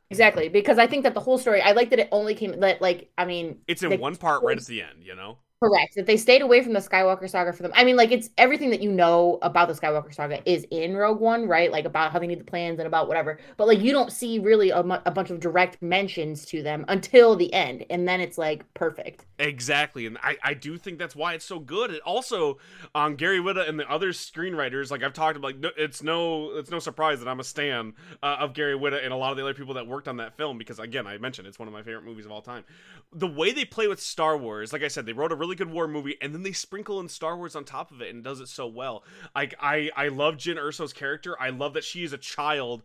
Exactly, because I think that the whole story, I like that it only came that like I mean, It's in one part right at the end. You know. Correct. That they stayed away from the Skywalker saga for them. I mean, like it's everything that you know about the Skywalker saga is in Rogue One, right? Like about how they need the plans and about whatever. But like you don't see really a, mu- a bunch of direct mentions to them until the end, and then it's like perfect. Exactly, and I, I do think that's why it's so good. It also, um, Gary Whitta and the other screenwriters, like I've talked about, like no, it's no it's no surprise that I'm a stan uh, of Gary Whitta and a lot of the other people that worked on that film because again, I mentioned it's one of my favorite movies of all time. The way they play with Star Wars, like I said, they wrote a really good war movie and then they sprinkle in Star Wars on top of it and does it so well. Like I I love Jyn Erso's character. I love that she is a child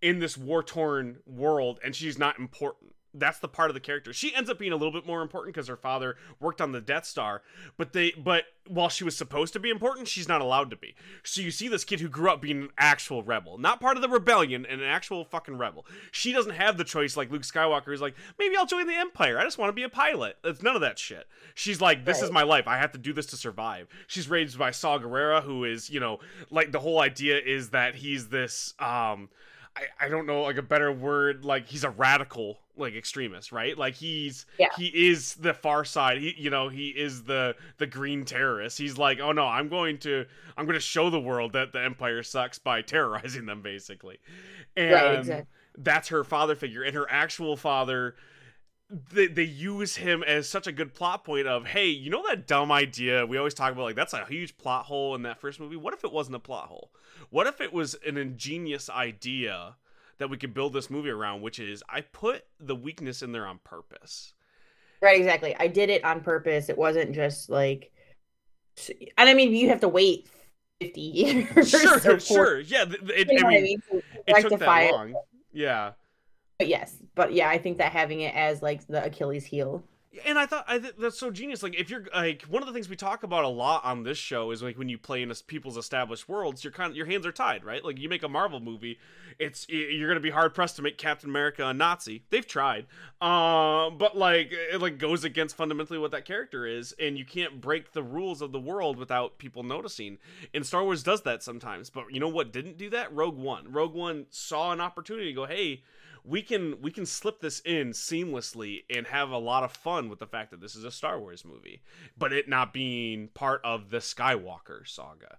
in this war torn world and she's not important. That's the part of the character. She ends up being a little bit more important because her father worked on the Death Star, but they but while she was supposed to be important, she's not allowed to be. So you see this kid who grew up being an actual rebel, not part of the rebellion, and an actual fucking rebel. She doesn't have the choice like Luke Skywalker who's like, maybe I'll join the Empire. I just want to be a pilot. It's none of that shit. She's like, this is my life. I have to do this to survive. She's raised by Saw Gerrera, who is, you know, like the whole idea is that he's this um I, I don't know like a better word like he's a radical like extremist right? Like he's Yeah. he is the far side. He you know he is the the green terrorist. He's like oh no i'm going to i'm going to show the world that the empire sucks by terrorizing them basically. And Right, exactly. that's her father figure and her actual father they, they use him as such a good plot point of hey you know that dumb idea we always talk about? Like that's a huge plot hole in that first movie? What if it wasn't a plot hole? What if it was an ingenious idea that we could build this movie around which is i put the weakness in there on purpose Right, exactly. I did it on purpose. It wasn't just like, and I mean, you have to wait fifty years. sure or 40 sure yeah it, you know i what mean it took that it. long yeah But yes, but yeah, I think that having it as like the Achilles heel. And I thought I th- that's so genius. Like, if you're like one of the things we talk about a lot on this show is like when you play in a, people's established worlds, your kind of your hands are tied, right? Like you make a Marvel movie, it's you're gonna be hard pressed to make Captain America a Nazi. They've tried, um, but like it like goes against fundamentally what that character is, and you can't break the rules of the world without people noticing. And Star Wars does that sometimes, but you know what didn't do that? Rogue One. Rogue One saw an opportunity to go, hey we can we can slip this in seamlessly and have a lot of fun with the fact that this is a Star Wars movie, but it not being part of the Skywalker saga.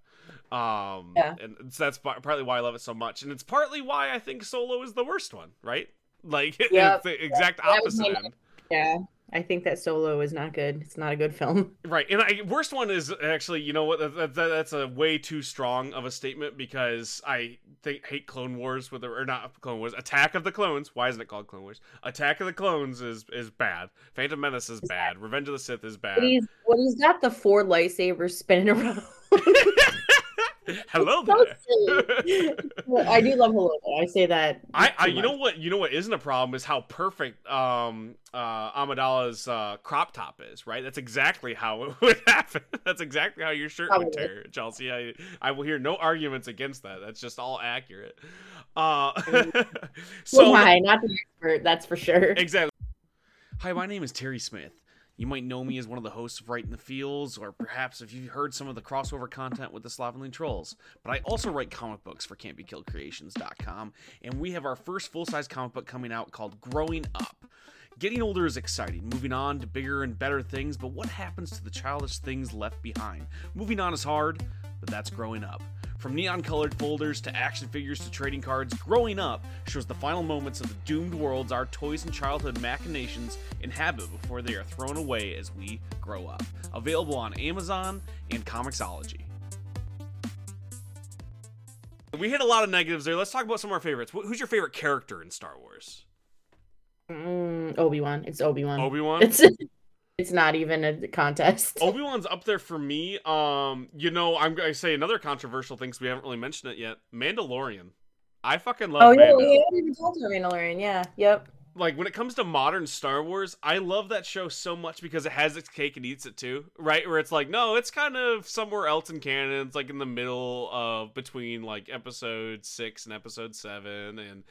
Um, Yeah. and it's- that's par- partly why I love it so much, and it's partly why I think Solo is the worst one, right? Like Yeah. it's the exact was opposite. Yeah, I think that Solo is not good. It's not a good film. Right, and I worst one is actually, you know what? That, that, that- that's a way too strong of a statement because I think hate Clone Wars with the, or not Clone Wars, Attack of the Clones. Why isn't it called Clone Wars? Attack of the Clones is is bad. Phantom Menace is bad. Revenge of the Sith is bad. He's when he's got the four lightsabers spinning around. Hello there. I do love Hello There. I say that. I, I you know what you know what isn't a problem is how perfect um uh Amidala's uh crop top is right that's exactly how it would happen that's exactly how your shirt would tear Chelsea I I will hear no arguments against that that's just all accurate uh So so am not the expert, that's for sure. Exactly. Hi, my name is Terry Smith. You might know me as one of the hosts of Right in the Feels, or perhaps if you've heard some of the crossover content with the Slovenly Trolls. But I also write comic books for Can'tBeKilledCreations.com, and we have our first full size comic book coming out called Growing Up. Getting older is exciting, moving on to bigger and better things, but what happens to the childish things left behind? Moving on is hard, but that's growing up. From neon colored folders to action figures to trading cards, Growing Up shows the final moments of the doomed worlds our toys and childhood machinations inhabit before they are thrown away as we grow up. Available on Amazon and Comixology. We hit a lot of negatives there. Let's talk about some of our favorites. Who's your favorite character in Star Wars? Mm, Obi Wan. It's Obi Wan. Obi Wan. It's it's not even a contest. Obi Wan's up there for me. Um, you know, I'm gonna say another controversial thing because we haven't really mentioned it yet. Mandalorian. I fucking love Oh yeah, Mando. we haven't even talked about Mandalorian. Yeah, yep. like when it comes to modern Star Wars, I love that show so much because it has its cake and eats it too, right? Where it's like, no, it's kind of somewhere else in canon. It's like in the middle of between like episode six and episode seven, and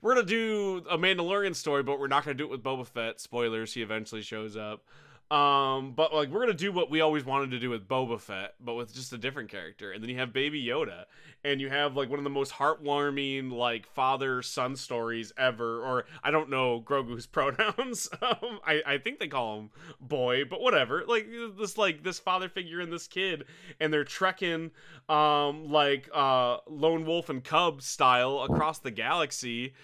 we're gonna do a Mandalorian story, but we're not gonna do it with Boba Fett. Spoilers: he eventually shows up. Um, but like we're gonna do what we always wanted to do with Boba Fett, but with just a different character. And then you have Baby Yoda, and you have like one of the most heartwarming like father son stories ever. Or I don't know Grogu's pronouns. um, I I think they call him boy, but whatever. Like this like this father figure and this kid, and they're trekking um like uh lone wolf and cub style across the galaxy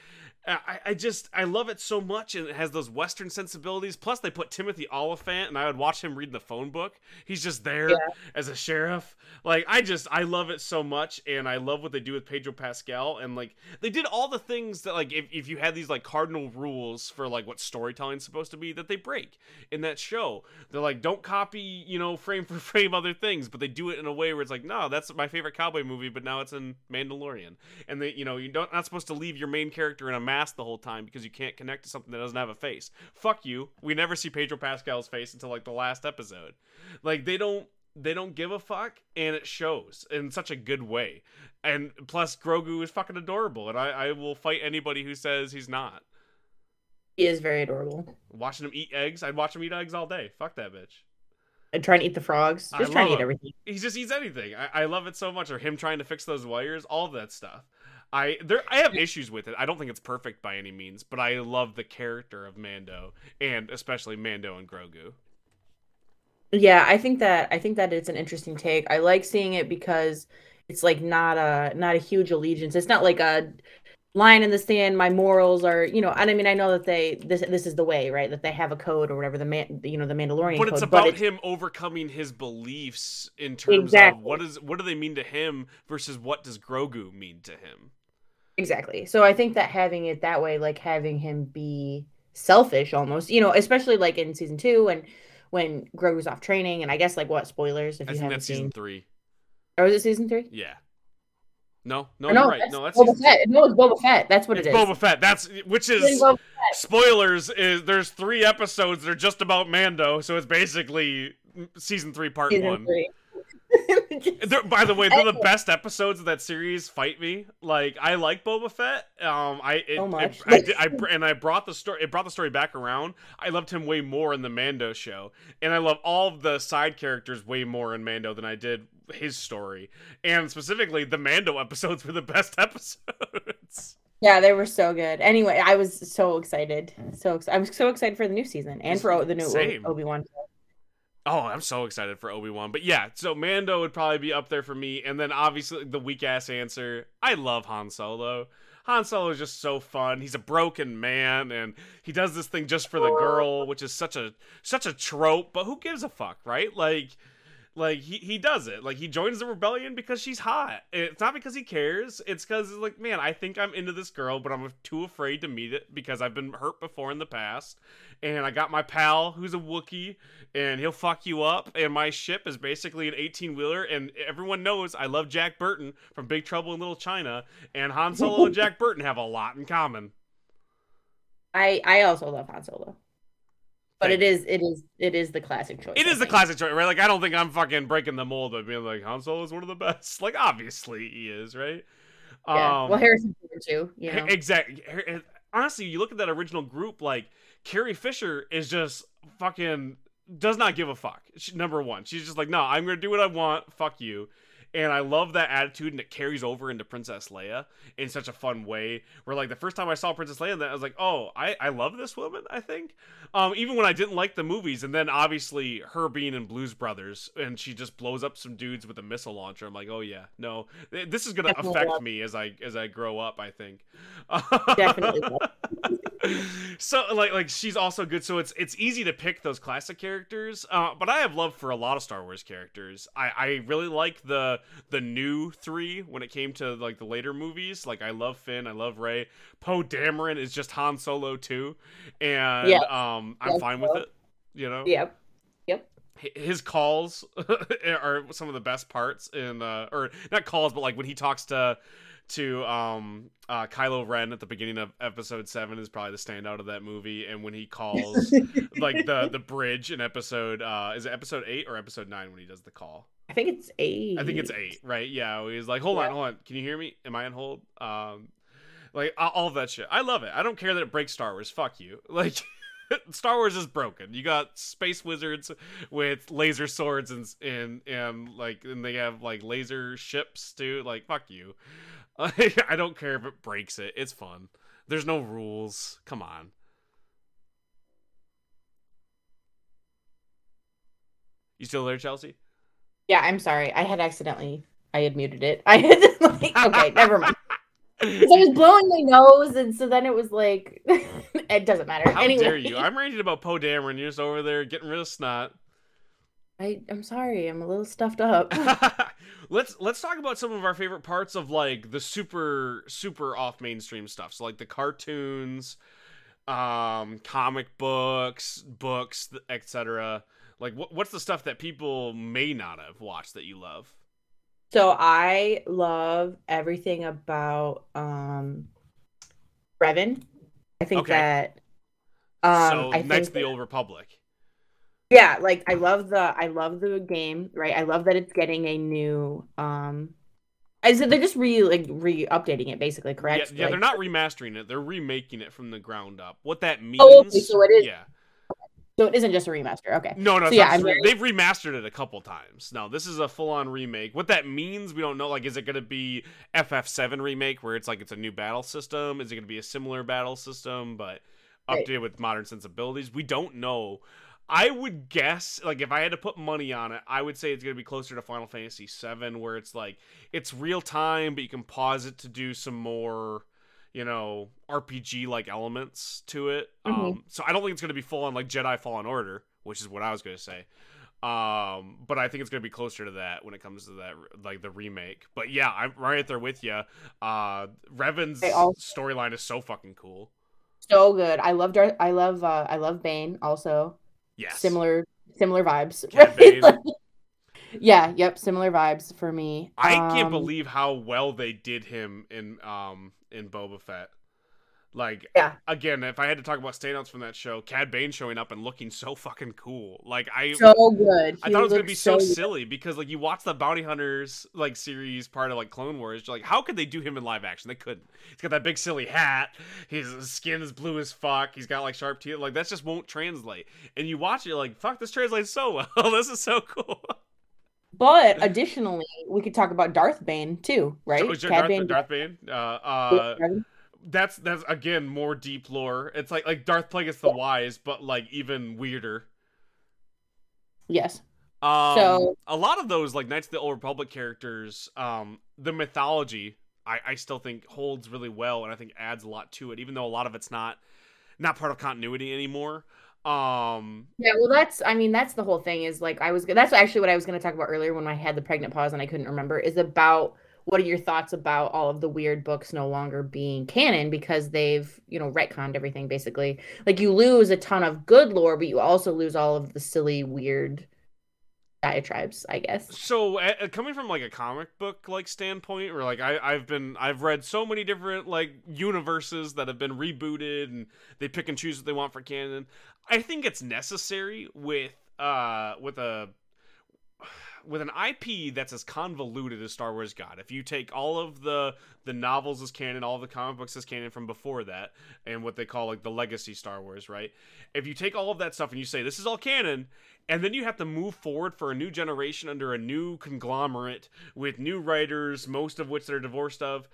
I, I just I love it so much, and it has those Western sensibilities. Plus, they put Timothy Olyphant, and I would watch him read the phone book. He's just there yeah. as a sheriff. Like I just I love it so much, and I love what they do with Pedro Pascal, and like they did all the things that like if, if you had these like cardinal rules for like what storytelling's supposed to be that they break in that show. They're like don't copy you know frame for frame other things, but they do it in a way where it's like no, that's my favorite cowboy movie, but now it's in Mandalorian, and they you know you don't not supposed to leave your main character in a mask the whole time because you can't connect to something that doesn't have a face. Fuck you. We never see Pedro Pascal's face until like the last episode. Like they don't they don't give a fuck and it shows in such a good way. And plus Grogu is fucking adorable and I, I will fight anybody who says he's not. He is very adorable. Watching him eat eggs, I'd watch him eat eggs all day. Fuck that bitch. And trying to eat the frogs. Just trying to eat everything. He just eats anything. I, I love it so much. Or him trying to fix those wires, all that stuff. I there I have issues with it. I don't think it's perfect by any means, but I love the character of Mando and especially Mando and Grogu. Yeah, I think that I think that it's an interesting take. I like seeing it because it's like not a not a huge allegiance. It's not like a line in the sand. My morals are, you know, and I mean, I know that they this this is the way, right? That they have a code or whatever the man, you know, the Mandalorian. But it's code, about but it's, him overcoming his beliefs in terms exactly. of what is what do they mean to him versus what does Grogu mean to him. Exactly. So I think that having it that way, like having him be selfish almost, you know, especially like in season two and when Grogu's off training, and I guess like what spoilers if I you haven't seen season three. Oh, or was it season three? Yeah. No, no, no, right. No, that's Boba Fett. No, it's Boba Fett. That's what it's it is. Boba Fett. That's which is spoilers. Is there's three episodes that are just about Mando, so it's basically season three, part season one. Three. By the way, they're the best episodes of that series. Fight me, like I like Boba Fett. Um, I it, so much. It, I, I, I, and I brought the story. It brought the story back around. I loved him way more in the Mando show, and I love all of the side characters way more in Mando than I did his story. And specifically, the Mando episodes were the best episodes. Yeah, they were so good. Anyway, I was so excited. So I was so excited for the new season and for the new Obi Wan. Oh, I'm so excited for Obi Wan. But yeah, so Mando would probably be up there for me. And then obviously the weak ass answer I love Han Solo. Han Solo is just so fun. He's a broken man and he does this thing just for the girl, which is such a such a trope, but who gives a fuck, right? Like like he, he does it. Like he joins the rebellion because she's hot. It's not because he cares. It's because like, man, I think I'm into this girl, but I'm too afraid to meet it because I've been hurt before in the past. And I got my pal who's a Wookie, and he'll fuck you up. And my ship is basically an 18 wheeler, and everyone knows I love Jack Burton from Big Trouble in Little China. And Han Solo and Jack Burton have a lot in common. I I also love Han Solo. But it is it is it is the classic choice. It I is think. the classic choice, right? Like I don't think I'm fucking breaking the mold of being like Han Solo is one of the best. Like obviously he is, right? Yeah. Um, well, Harrison Ford too. You know? Exactly. Honestly, you look at that original group, like Carrie Fisher is just fucking does not give a fuck. She, number one, she's just like, no, I'm gonna do what I want. Fuck you and I love that attitude, and it carries over into Princess Leia in such a fun way. Where like the first time I saw Princess Leia, that I was like, oh, I I love this woman. I think, um, even when I didn't like the movies, and then obviously her being in Blues Brothers, and she just blows up some dudes with a missile launcher. I'm like, oh yeah, no, this is gonna affect me as I as I grow up. I think. Definitely. So like like she's also good so it's it's easy to pick those classic characters uh, but i have love for a lot of star wars characters. I i really like the the new three when it came to like the later movies. Like i love finn i love rey poe dameron is just han solo too and yeah. um i'm fine with it you know? Yep. Yep. His calls are some of the best parts in uh or not calls but like when he talks to to um uh Kylo Ren at the beginning of episode 7 is probably the standout of that movie. And when he calls like the the bridge in episode uh is it episode 8 or episode 9 when he does the call? I think it's eight. I think it's 8 right? Yeah he's like hold on hold on. Can you hear me? Am I on hold? Um like all that shit. I love it. I don't care that it breaks Star Wars. Fuck you. Like Star Wars is broken. You got space wizards with laser swords and and and like and they have like laser ships too. Like fuck you. I don't care if it breaks it. It's fun. There's no rules. Come on. You still there, Chelsea? Yeah, I'm sorry. I had accidentally. I had muted it. I had like okay, never mind. I was blowing my nose, and so then it was like it doesn't matter. How anyway, dare you? I'm ranting about Poe Dameron. You're just over there getting rid of snot. I I'm sorry. I'm a little stuffed up. let's let's talk about some of our favorite parts of like the super super off mainstream stuff. So like the cartoons, um, comic books, books, etc. Like what what's the stuff that people may not have watched that you love? So I love everything about um Revan. I think Okay. that um so I Knights think of the Old Republic. Yeah, like I love the I love the game, right? I love that it's getting a new um I said they're just re like re updating it basically, correct? Yeah, yeah, Like- they're not remastering it; they're remaking it from the ground up. What that means? Oh, okay, so it is- Yeah. so it isn't just a remaster. Okay. No, no, So yeah, not I'm just re- very- they've remastered it a couple times. No, this is a full-on remake. What that means, we don't know. Like, is it going to be FF7 remake where it's like it's a new battle system? Is it going to be a similar battle system but Right. updated with modern sensibilities? We don't know. I would guess, like, if I had to put money on it, I would say it's going to be closer to Final Fantasy VII, where it's like it's real time, but you can pause it to do some more, you know, RPG like elements to it. Mhm. Um, so I don't think it's going to be full on like Jedi Fallen Order, which is what I was going to say. Um, but I think it's going to be closer to that when it comes to that, like the remake. But yeah, I'm right there with you. Uh, Revan's all- storyline is so fucking cool. So good. I love Darth I love uh I love Bane also. Yes. Similar similar vibes. Right? Like- yeah, yep, similar vibes for me. I can't Um, believe how well they did him in um in Boba Fett. Like Yeah. again, if I had to talk about standouts from that show, Cad Bane showing up and looking so fucking cool. Like I so good. I He thought it was gonna be so, good. silly because like you watch the Bounty Hunters like series part of like Clone Wars, you're like, how could they do him in live action? They couldn't. He's got that big silly hat. His, his skin is blue as fuck. He's got like sharp teeth. Like that just won't translate. And you watch it, like, fuck, this translates so well. this is so cool. But additionally, we could talk about Darth Bane too, right? Was your Cad Darth, Bane, Darth Bane? Uh, uh. That's that's again more deep lore. It's like like Darth Plagueis the Wise, but like even weirder. Yes. Um, So- a lot of those like Knights of the Old Republic characters, um, the mythology, I, I still think holds really well, and I think adds a lot to it, even though a lot of it's not not part of continuity anymore. Um, Yeah, well, that's, I mean, that's the whole thing is like, I was, that's actually what I was going to talk about earlier when I had the pregnant pause and I couldn't remember is about what are your thoughts about all of the weird books no longer being canon because they've, you know, retconned everything basically. Like, you lose a ton of good lore, but you also lose all of the silly, weird diatribes, I guess. so uh, coming from like a comic book like standpoint, or like I I've been I've read so many different like universes that have been rebooted, and they pick and choose what they want for canon. I think it's necessary with uh with a with an IP that's as convoluted as Star Wars got. If you take all of the the novels as canon, all the comic books as canon from before that, and what they call like the legacy Star Wars, right? If you take all of that stuff and you say this is all canon, and then you have to move forward for a new generation under a new conglomerate with new writers, most of which they're divorced of.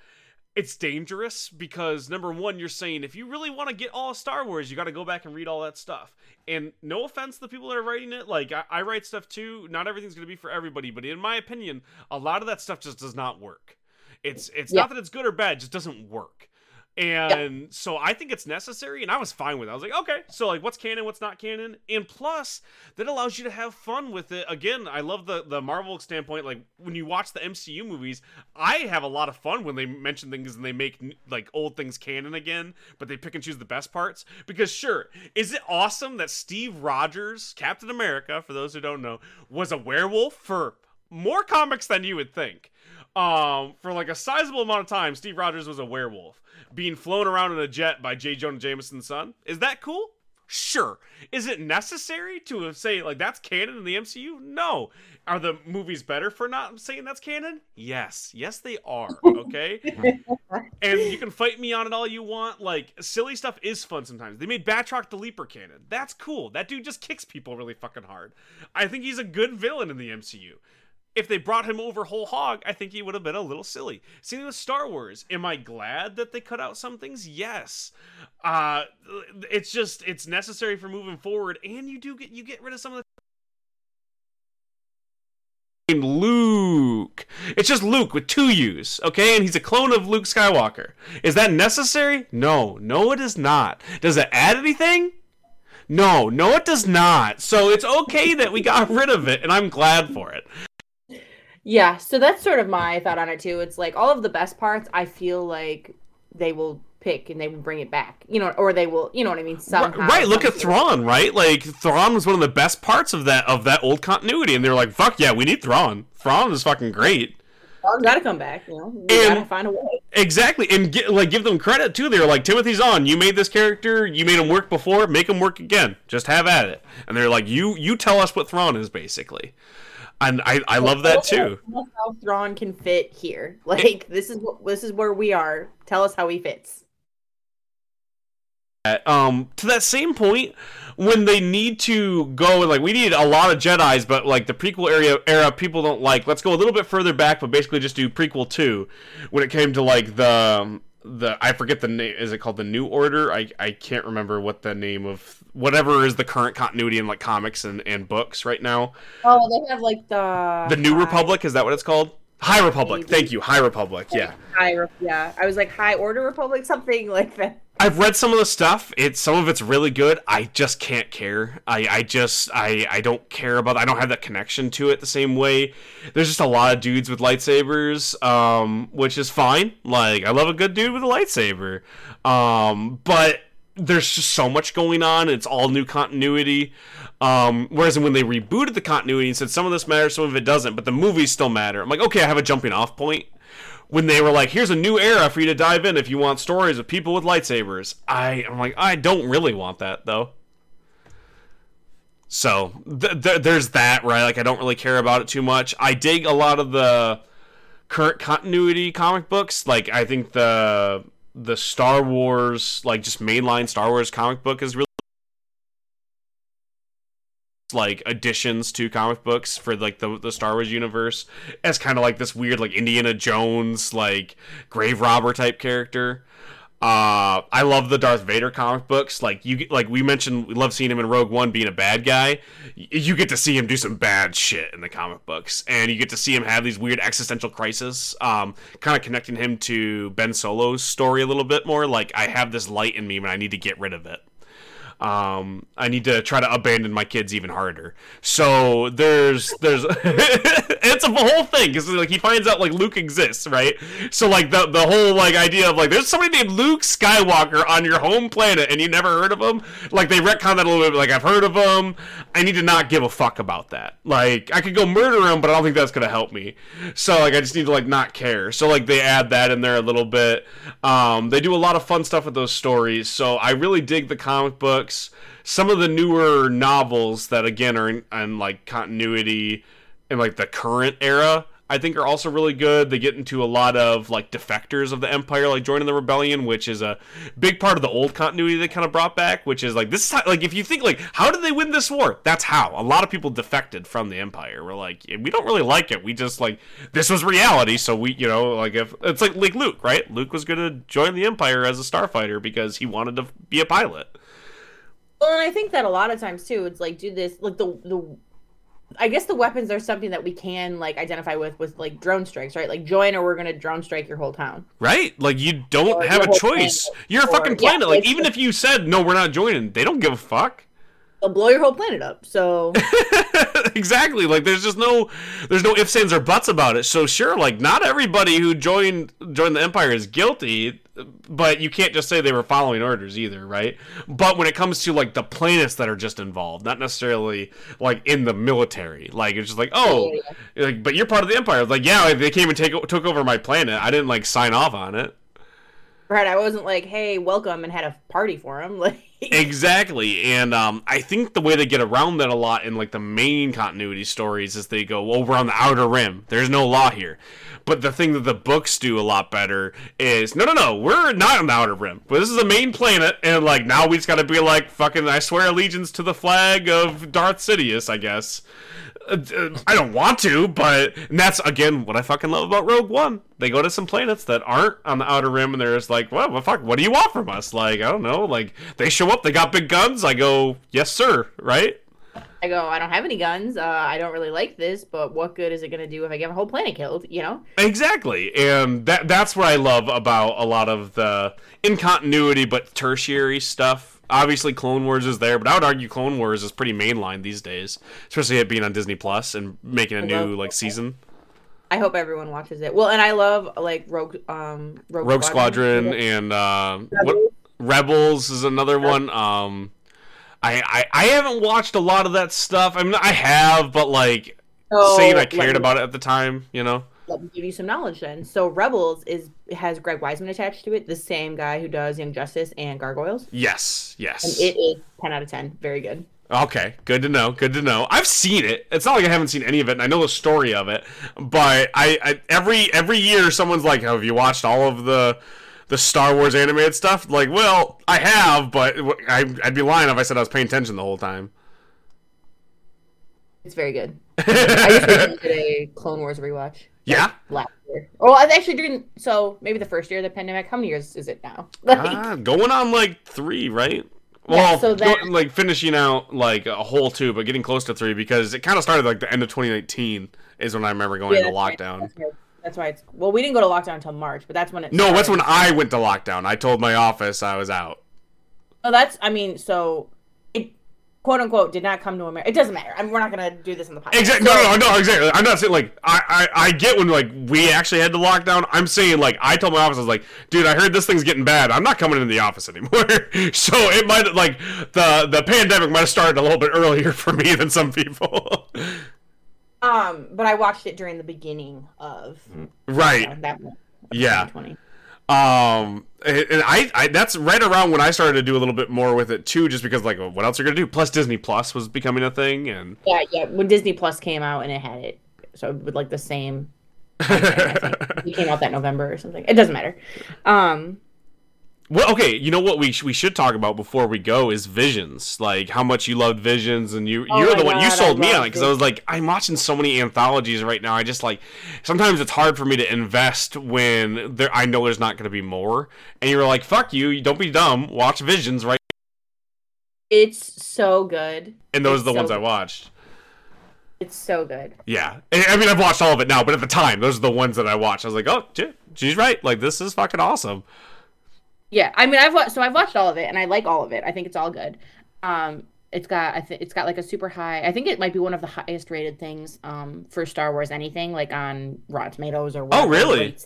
It's dangerous because number one, you're saying if you really want to get all Star Wars, you got to go back and read all that stuff. And no offense to the people that are writing it, like I, I write stuff too. Not everything's going to be for everybody, but in my opinion, a lot of that stuff just does not work. It's it's Yeah. not that it's good or bad, it just doesn't work. And so I think it's necessary, and I was fine with it. I was like, okay, so like, what's canon, what's not canon, and plus that allows you to have fun with it. Again, I love the the Marvel standpoint. Like when you watch the MCU movies, I have a lot of fun when they mention things and they make like old things canon again, but they pick and choose the best parts. Because sure, is it awesome that Steve Rogers, Captain America, for those who don't know, was a werewolf for more comics than you would think? Um, for like a sizable amount of time, Steve Rogers was a werewolf being flown around in a jet by J. Jonah Jameson's son. Is that cool? Sure. Is it necessary to say like that's canon in the MCU? No. Are the movies better for not saying that's canon? Yes. Yes, they are. Okay. and you can fight me on it all you want. Like silly stuff is fun sometimes. They made Batroc the Leaper canon. That's cool. That dude just kicks people really fucking hard. I think he's a good villain in the MCU if they brought him over whole hog, I think he would have been a little silly. Same with Star Wars. Am I glad that they cut out some things? Yes. Uh, it's just it's necessary for moving forward, and you do get you get rid of some of the. Luke. It's just Luke with two U's, okay? And he's a clone of Luke Skywalker. Is that necessary? No, no, it is not. Does it add anything? No, no, it does not. So it's okay that we got rid of it, and I'm glad for it. Yeah, so that's sort of my thought on it too. It's like all of the best parts I feel like they will pick and they will bring it back. You know, or they will, you know what I mean, somehow. Right, look at Thrawn, right? Like Thrawn was one of the best parts of that of that old continuity and they're like, "Fuck yeah, we need Thrawn. Thrawn is fucking great." Thrawn's got to come back, you know. We and, gotta find a way. Exactly, and get, like give them credit too. They're like, Timothy Zahn. You made this character. You made him work before. Make him work again. Just have at it." And they're like, "You you tell us what Thrawn is, basically." And I, I love that too. How Thrawn can fit here? Like this is what this is where we are. Tell us how he fits. Um, to that same point, when they need to go like we need a lot of Jedi's, but like the prequel area era people don't like. Let's go a little bit further back, but basically just do prequel two. When it came to like the the I forget the name. Is it called the New Order? I I can't remember what the name of whatever is the current continuity in like comics and, and books right now. Oh, they have like the the New Republic. Is that what it's called? High Republic. Maybe. Thank you, High Republic. Yeah. High. Yeah, I was like High Order Republic, something like that. I've read some of the stuff. It's some of it's really good. I just can't care. I, I just I, I don't care about. I don't have that connection to it the same way. There's just a lot of dudes with lightsabers, um, which is fine. Like I love a good dude with a lightsaber, um, but there's just so much going on. It's all new continuity. Um, whereas when they rebooted the continuity and said some of this matters, some of it doesn't, but the movies still matter. I'm like, okay, I have a jumping off point when they were like, "Here's a new era for you to dive in if you want stories of people with lightsabers." I I'm like, I don't really want that though. So th- th- there's that, right? Like I don't really care about it too much. I dig a lot of the current continuity comic books. Like I think the the Star Wars, like just mainline Star Wars comic book is really like additions to comic books for like the the Star Wars universe as kind of like this weird like Indiana Jones like grave robber type character. Uh, I love the Darth Vader comic books. Like you, like we mentioned, we love seeing him in Rogue One being a bad guy. You get to see him do some bad shit in the comic books, and you get to see him have these weird existential crises. Um, kind of connecting him to Ben Solo's story a little bit more. Like I have this light in me, and I need to get rid of it um, I need to try to abandon my kids even harder. So there's there's it's a whole thing because like he finds out like Luke exists, right? So like the the whole like idea of like there's somebody named Luke Skywalker on your home planet and you never heard of him. Like they retcon that a little bit. Like I've heard of him. I need to not give a fuck about that. Like I could go murder him, but I don't think that's gonna help me. So like I just need to like not care. So like they add that in there a little bit. Um, they do a lot of fun stuff with those stories. So I really dig the comic book some of the newer novels that again are in, in like continuity in like the current era. I think are also really good. They get into a lot of like defectors of the Empire, like joining the rebellion, which is a big part of the old continuity they kind of brought back. Which is like this is how, like if you think like how did they win this war? That's how a lot of people defected from the Empire. We're like we don't really like it. We just like this was reality, so we you know like if it's like like Luke, right? Luke was gonna join the Empire as a starfighter because he wanted to be a pilot. Well, and I think that a lot of times too, it's like do this like the the I guess the weapons are something that we can like identify with with like drone strikes, right? Like join or we're gonna drone strike your whole town. Right? Like you don't Or have a choice. planet. You're a Or- fucking yeah, planet. like even if you said no, we're not joining, they don't give a fuck. They'll blow your whole planet up. So exactly. Like there's just no there's no ifs, ands, or buts about it. So sure, like not everybody who joined joined the Empire is guilty, but you can't just say they were following orders either, right? But when it comes to like the planets that are just involved, not necessarily like in the military, like it's just like, oh, Yeah, like, but you're part of the Empire. Like, yeah, they came and take took over my planet. I didn't like sign off on it. right, I wasn't like, hey, welcome, and had a party for him. Like Exactly, and um, I think the way they get around that a lot in like the main continuity stories is they go, "Well, we're on the outer rim. There's no law here." But the thing that the books do a lot better is, no, no, no, we're not on the outer rim. But this is the main planet, and like now we just got to be like, fucking, I swear allegiance to the flag of Darth Sidious, I guess. Uh, uh, I don't want to, but and that's again what I fucking love about Rogue One. They go to some planets that aren't on the outer rim, and they're just like, "Well, well, fuck, what do you want from us?" Like, I don't know. Like, they show up, they got big guns. I go, "Yes, sir." Right? I go, I don't have any guns. Uh, I don't really like this, but what good is it gonna do if I get my whole planet killed? You know? Exactly, and that that's what I love about a lot of the in continuity but tertiary stuff. Obviously, Clone Wars is there, but I would argue Clone Wars is pretty mainline these days, especially it being on Disney Plus and making a I new love like season. I hope everyone watches it. Well, and I love like Rogue, um, Rogue, Rogue Squadron and uh, what, Rebels is another one. Um, I, I I haven't watched a lot of that stuff. I mean, I have, but like So, saying I cared me- about it at the time, you know. Let me give you some knowledge then. So Rebels is has Greg Weisman attached to it, the same guy who does Young Justice and Gargoyles, Yes, yes. and yes. it is ten out of ten. Very good. Okay, good to know. Good to know. I've seen it. It's not like I haven't seen any of it, and I know the story of it. But I, I every every year someone's like, "Have you watched all of the the Star Wars animated stuff?" Like, well, I have, but I, I'd be lying if I said I was paying attention the whole time. It's very good. I just did a Clone Wars rewatch. yeah. last year. Oh, I actually didn't. So maybe the first year of the pandemic. How many years is it now? Like, Ah, going on like three, right? Yeah, Well, so go- then- like finishing out like a whole two, but getting close to three because it kind of started like the end of 2019 is when I remember going Yeah, into that's right. lockdown. That's, right. That's why it's. Well, we didn't go to lockdown until March, but that's when it. No, that's when. I went to lockdown. I told my office I was out. Oh, that's. I mean, so quote unquote did not come to America. It doesn't matter. I mean, we're not gonna do this in the podcast. Exactly. No, no, no, exactly. I'm not saying like I, I, I get when like we actually had to lock down. I'm saying like I told my office I was like, dude, I heard this thing's getting bad. I'm not coming into the office anymore. so it might like the the pandemic might have started a little bit earlier for me than some people. Um, but I watched it during the beginning of right. uh, that month of Yeah. 2020. Um, and I, I that's right around when I started to do a little bit more with it too, just because like, what else are you gonna do? Plus, Disney Plus was becoming a thing, and Yeah, yeah. When Disney Plus came out and it had it, so with like the same. It came out that November or something. It doesn't matter. Um, well, okay. You know what we sh- we should talk about before we go is Visions, like how much you loved Visions, and you Oh you're the one you sold I me on it because I was like, I'm watching so many anthologies right now. I just like sometimes it's hard for me to invest when there I know there's not going to be more, and you're like, fuck you, don't be dumb, watch Visions right, it's so good. and those It's are the so ones I watched. It's so good. Yeah, I mean, I've watched all of it now, but at the time, those are the ones that I watched. I was like, oh, she's right. Like, this is fucking awesome. Yeah, I mean, I've watched so I've watched all of it, and I like all of it. I think it's all good. Um, it's got I think it's got like a super high. I think it might be one of the highest rated things um for Star Wars anything like on Rotten Tomatoes or whatever Oh, really?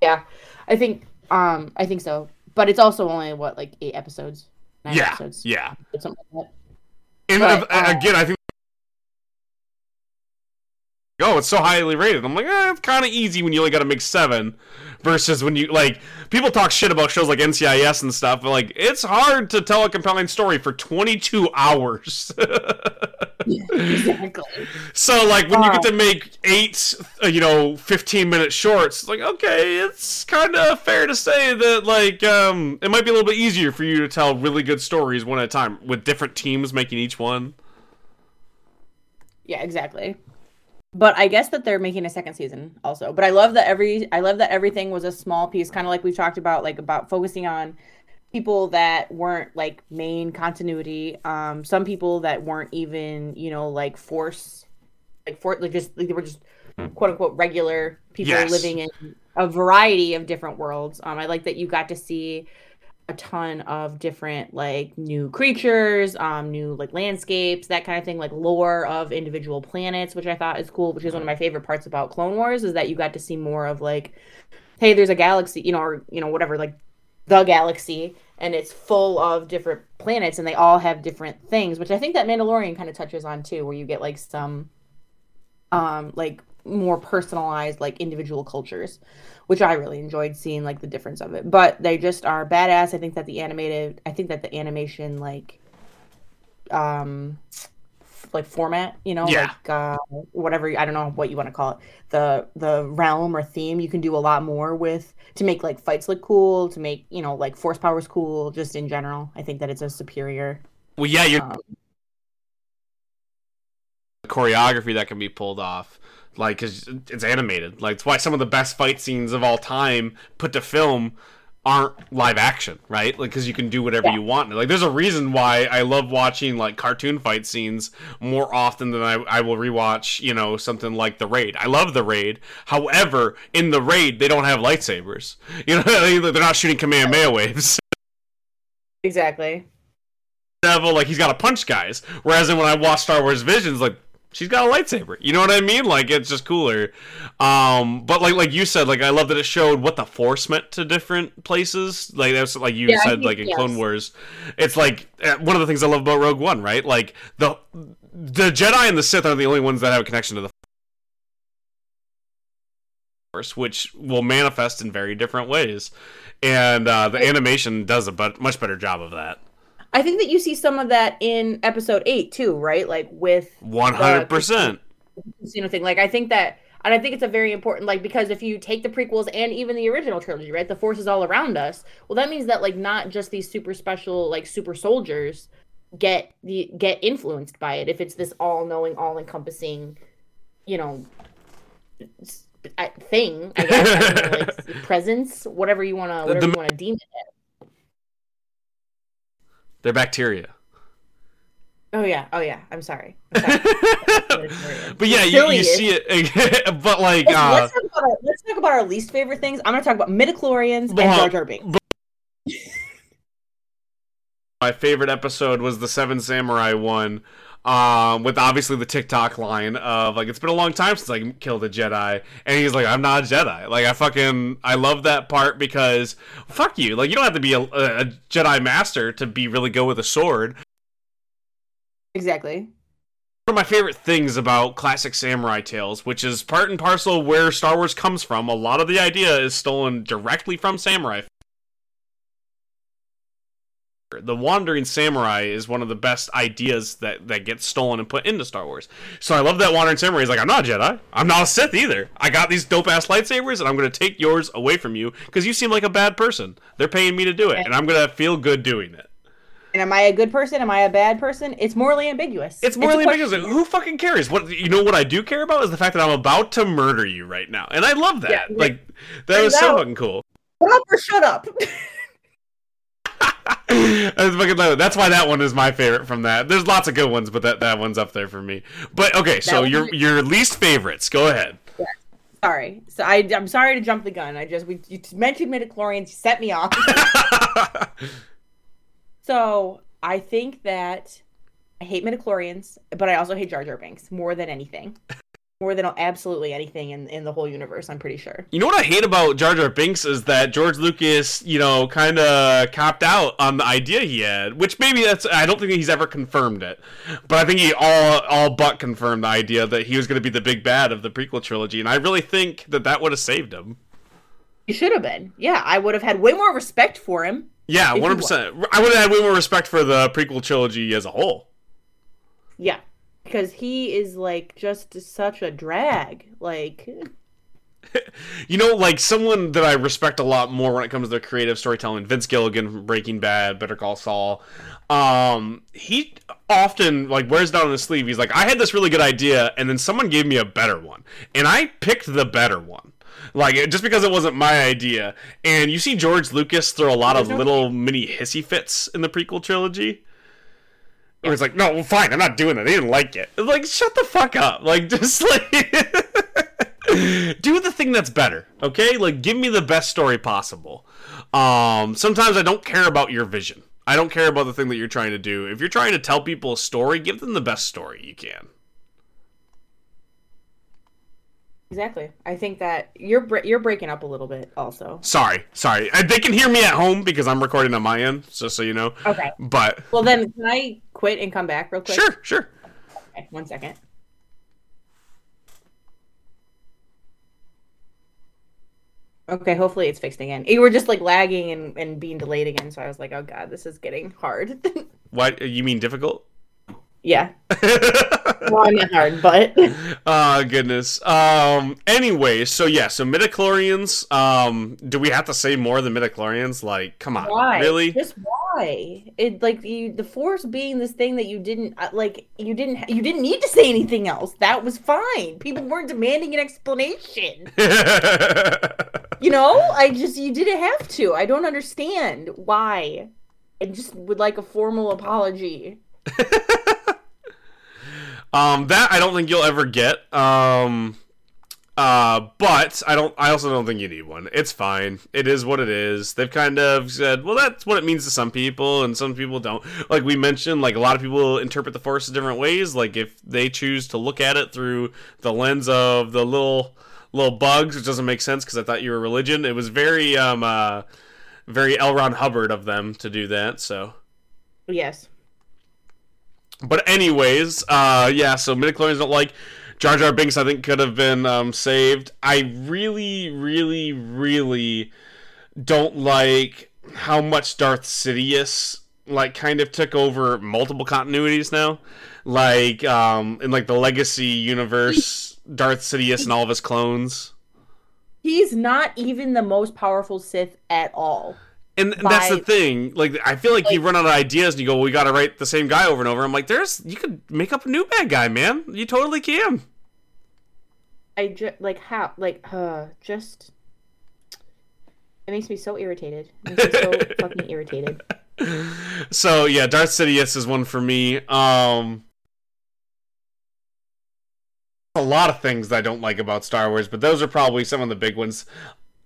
Yeah, I think um I think so. But it's also only what like eight episodes, nine yeah, episodes, yeah. something like that. And But, uh, uh, again, I think. Oh, it's so highly rated. I'm like, eh, it's kind of easy when you only got to make seven, versus when you like people talk shit about shows like NCIS and stuff. But like, it's hard to tell a compelling story for 22 hours. exactly. So like when you get Uh. to make eight, uh, you know, fifteen minute shorts, it's like okay, it's kind of fair to say that like um, it might be a little bit easier for you to tell really good stories one at a time with different teams making each one. Yeah, exactly. But I guess that they're making a second season also. But I love that every I love that everything was a small piece, kind of like we've talked about, like about focusing on people that weren't like main continuity. Um, some people that weren't even, you know, like force like for like just like, they were just quote unquote regular people Yes. living in a variety of different worlds. Um, I like that you got to see a ton of different like new creatures, um, new like landscapes, that kind of thing, like lore of individual planets, which I thought is cool. Which is one of my favorite parts about Clone Wars is that you got to see more of like, hey, there's a galaxy, you know, or you know whatever, like the galaxy, and it's full of different planets, and they all have different things, which I think that Mandalorian kind of touches on too, where you get like some, um, like more personalized like individual cultures which i really enjoyed seeing like the difference of it. But they just are badass. I think that the animated i think that the animation like um like format you know Yeah. like uh whatever i don't know what you want to call it the the realm or theme you can do a lot more with to make like fights look cool to make you know like force powers cool just in general. I think that it's a superior Well, yeah, you're um, choreography that can be pulled off like cause it's animated. Like it's why some of the best fight scenes of all time put to film aren't live action right? Like because you can do whatever Yeah. you want. Like there's a reason why i love watching like cartoon fight scenes more often than i, I will rewatch you know something like the raid. I love the raid. However in the raid they don't have lightsabers. You know they're not shooting kamehameha waves. Exactly. Devil, like he's got to punch guys. Whereas when I watch Star Wars Visions, like she's got a lightsaber. You know what I mean? Like it's just cooler. Um, but like like you said, like I love that it showed what the Force meant to different places. Like that's like you Yeah, said, think- like in yes. Clone Wars, it's like uh, one of the things I love about Rogue One, right? Like the the Jedi and the Sith are the only ones that have a connection to the Force, which will manifest in very different ways. And uh, the animation does a but- much better job of that. I think that you see some of that in episode 8 too right like with One hundred percent. casino thing. Like I think that and I think it's a very important like because if you take the prequels and even the original trilogy, right? The force is all around us. Well that means that like not just these super special like super soldiers get the get influenced by it if it's this all knowing, all encompassing, you know thing, I guess, I don't like presence, whatever you wanna whatever The- you wanna deem it. They're bacteria. Oh yeah, oh yeah. I'm sorry. I'm sorry. but yeah, you, you see it. but like, Let's, uh, let's, talk about our, let's talk about our least favorite things. I'm gonna talk about midichlorians and Jar Jar Binks. my favorite episode was the Seven Samurai one. Um, with obviously the TikTok line of like it's been a long time since I killed a Jedi, and he's like, I'm not a Jedi. Like I fucking I love that part because fuck you. Like you don't have to be a, a Jedi master to be really good with a sword. Exactly. one of my favorite things about classic samurai tales, which is part and parcel where Star Wars comes from. A lot of the idea is stolen directly from samurai. The Wandering Samurai is one of the best ideas that, that gets stolen and put into Star Wars. So I love that Wandering Samurai is like, I'm not a Jedi. I'm not a Sith either. I got these dope ass lightsabers and I'm going to take yours away from you because you seem like a bad person. They're paying me to do it and I'm going to feel good doing it. And am I a good person? Am I a bad person? It's morally ambiguous. It's morally question. ambiguous. Who fucking cares? What you know? What I do care about is the fact that I'm about to murder you right now, and I love that. Yeah, like that was Turns so fucking cool. Up or shut up. That's fucking love it. That's why that one is my favorite from that. There's lots of good ones, but that, that one's up there for me. But okay, so your your least favorites. Go ahead. sorry. So I, I'm sorry to jump the gun. I just we you mentioned midichlorians. You set me off. so I think that I hate midichlorians, but I also hate Jar Jar Binks more than anything. More than absolutely anything in, in the whole universe, I'm pretty sure. You know what I hate about Jar Jar Binks is that George Lucas, you know, kind of copped out on the idea he had, which maybe that's I don't think he's ever confirmed it, but I think he all all but confirmed the idea that he was going to be the big bad of the prequel trilogy, and I really think that that would have saved him. He should have been. Yeah, I would have had way more respect for him. Yeah, one hundred percent. I would have had way more respect for the prequel trilogy as a whole. Yeah, because he is like just such a drag. Like, You know, like someone that I respect a lot more when it comes to creative storytelling, Vince Gilligan from Breaking Bad, Better Call Saul. Um, he often like wears it down on his sleeve. He's like, I had this really good idea, and then someone gave me a better one, and I picked the better one. Like just because it wasn't my idea, and you see George Lucas throw a lot of little mini hissy fits in the prequel trilogy. It was like, no, well, fine, I'm not doing that. They didn't like it. Like, shut the fuck up. Like, just like do the thing that's better, okay? Like, give me the best story possible. Um, sometimes I don't care about your vision. I don't care about the thing that you're trying to do. If you're trying to tell people a story, give them the best story you can. Exactly. I think that you're bre- you're breaking up a little bit. Also. Sorry, sorry. They can hear me at home because I'm recording on my end, just so you know. Okay. But Well, then can I quit and come back real quick? sure, sure. Okay, one second. Okay, hopefully it's fixed again. You were just like lagging and, and being delayed again, so I was like, oh god, this is getting hard. What you mean difficult? yeah. Well, I'm not hard, but Oh goodness. Um. Anyway, so yeah, so midichlorians. Um. Do we have to say more than midichlorians? Like, come on, why? really? Just why? It like you the force being this thing that you didn't uh, like you didn't ha- you didn't need to say anything else. That was fine. People weren't demanding an explanation. You know, I just you didn't have to. I don't understand why. I just would like a formal apology. um. That I don't think you'll ever get. Um. Uh, but I don't. I also don't think you need one. It's fine. It is what it is. They've kind of said, well, that's what it means to some people, and some people don't. Like we mentioned, like a lot of people interpret the force in different ways. Like if they choose to look at it through the lens of the little little bugs, which doesn't make sense because I thought you were religion. It was very um uh very L. Ron Hubbard of them to do that. So. Yes. But anyways, uh, yeah. So midichlorians don't like Jar Jar Binks. I think could have been um, saved. I really, really, really don't like how much Darth Sidious like kind of took over multiple continuities now. Like um, in like the Legacy universe, Darth Sidious and all of his clones. He's not even the most powerful Sith at all. And and that's the thing. Like, I feel like, you run out of ideas and you go, "We got to write the same guy over and over." I'm like, "There's you could make up a new bad guy, man. You totally can." I just like how like uh just it makes me so irritated. It makes me so fucking irritated. So yeah, Darth Sidious is one for me. Um, a lot of things that I don't like about Star Wars, but those are probably some of the big ones.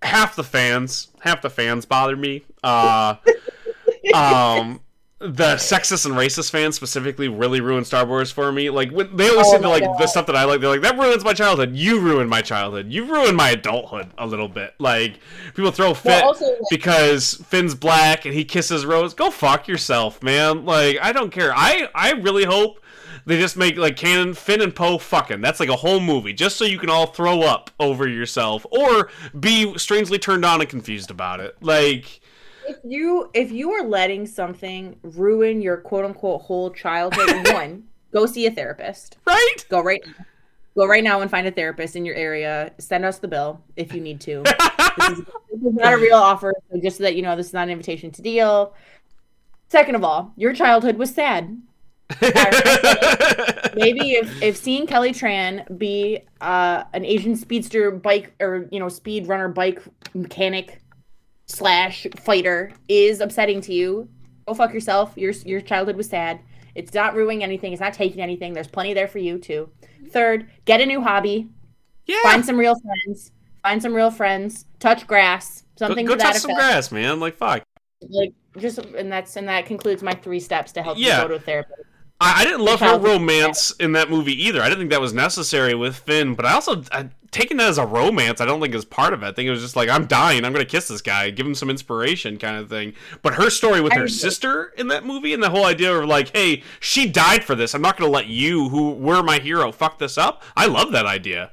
Half the fans, half the fans bother me. Uh, um, the sexist and racist fans specifically really ruin Star Wars for me. Like when they always Oh to like God. the stuff that I like, they're like that ruins my childhood. You ruined my childhood. You ruined my adulthood a little bit. Like people throw fit Well, also, because Finn's black and he kisses Rose. Go fuck yourself, man. Like I don't care. I I really hope they just make like canon Finn and Poe fucking. That's like a whole movie just so you can all throw up over yourself or be strangely turned on and confused about it. Like if you if you are letting something ruin your quote unquote whole childhood, one, go see a therapist. right? Go right now. Go right now and find a therapist in your area. Send us the bill if you need to. this, is, this is not a real offer, so just so that you know, this is not an invitation to deal. Second of all, your childhood was sad. Maybe if, if seeing Kelly Tran be uh, an Asian speedster bike or you know speed runner bike mechanic slash fighter is upsetting to you, go fuck yourself. Your your childhood was sad. It's not ruining anything. It's not taking anything. There's plenty there for you too. Third, get a new hobby. yeah. Find some real friends. Find some real friends. Touch grass. Something go to that touch some effect. grass, man. Like fuck. Like just and that's and that concludes my three steps to help Yeah. you go to a therapist. I, I didn't love her romance in that movie either. I didn't think that was necessary with Finn, but I also I, taking that as a romance. I don't think is part of it. I think it was just like I'm dying. I'm gonna kiss this guy, give him some inspiration, kind of thing. But her story with I her sister in that movie and the whole idea of like, hey, she died for this. I'm not gonna let you, who were my hero, fuck this up. I love that idea.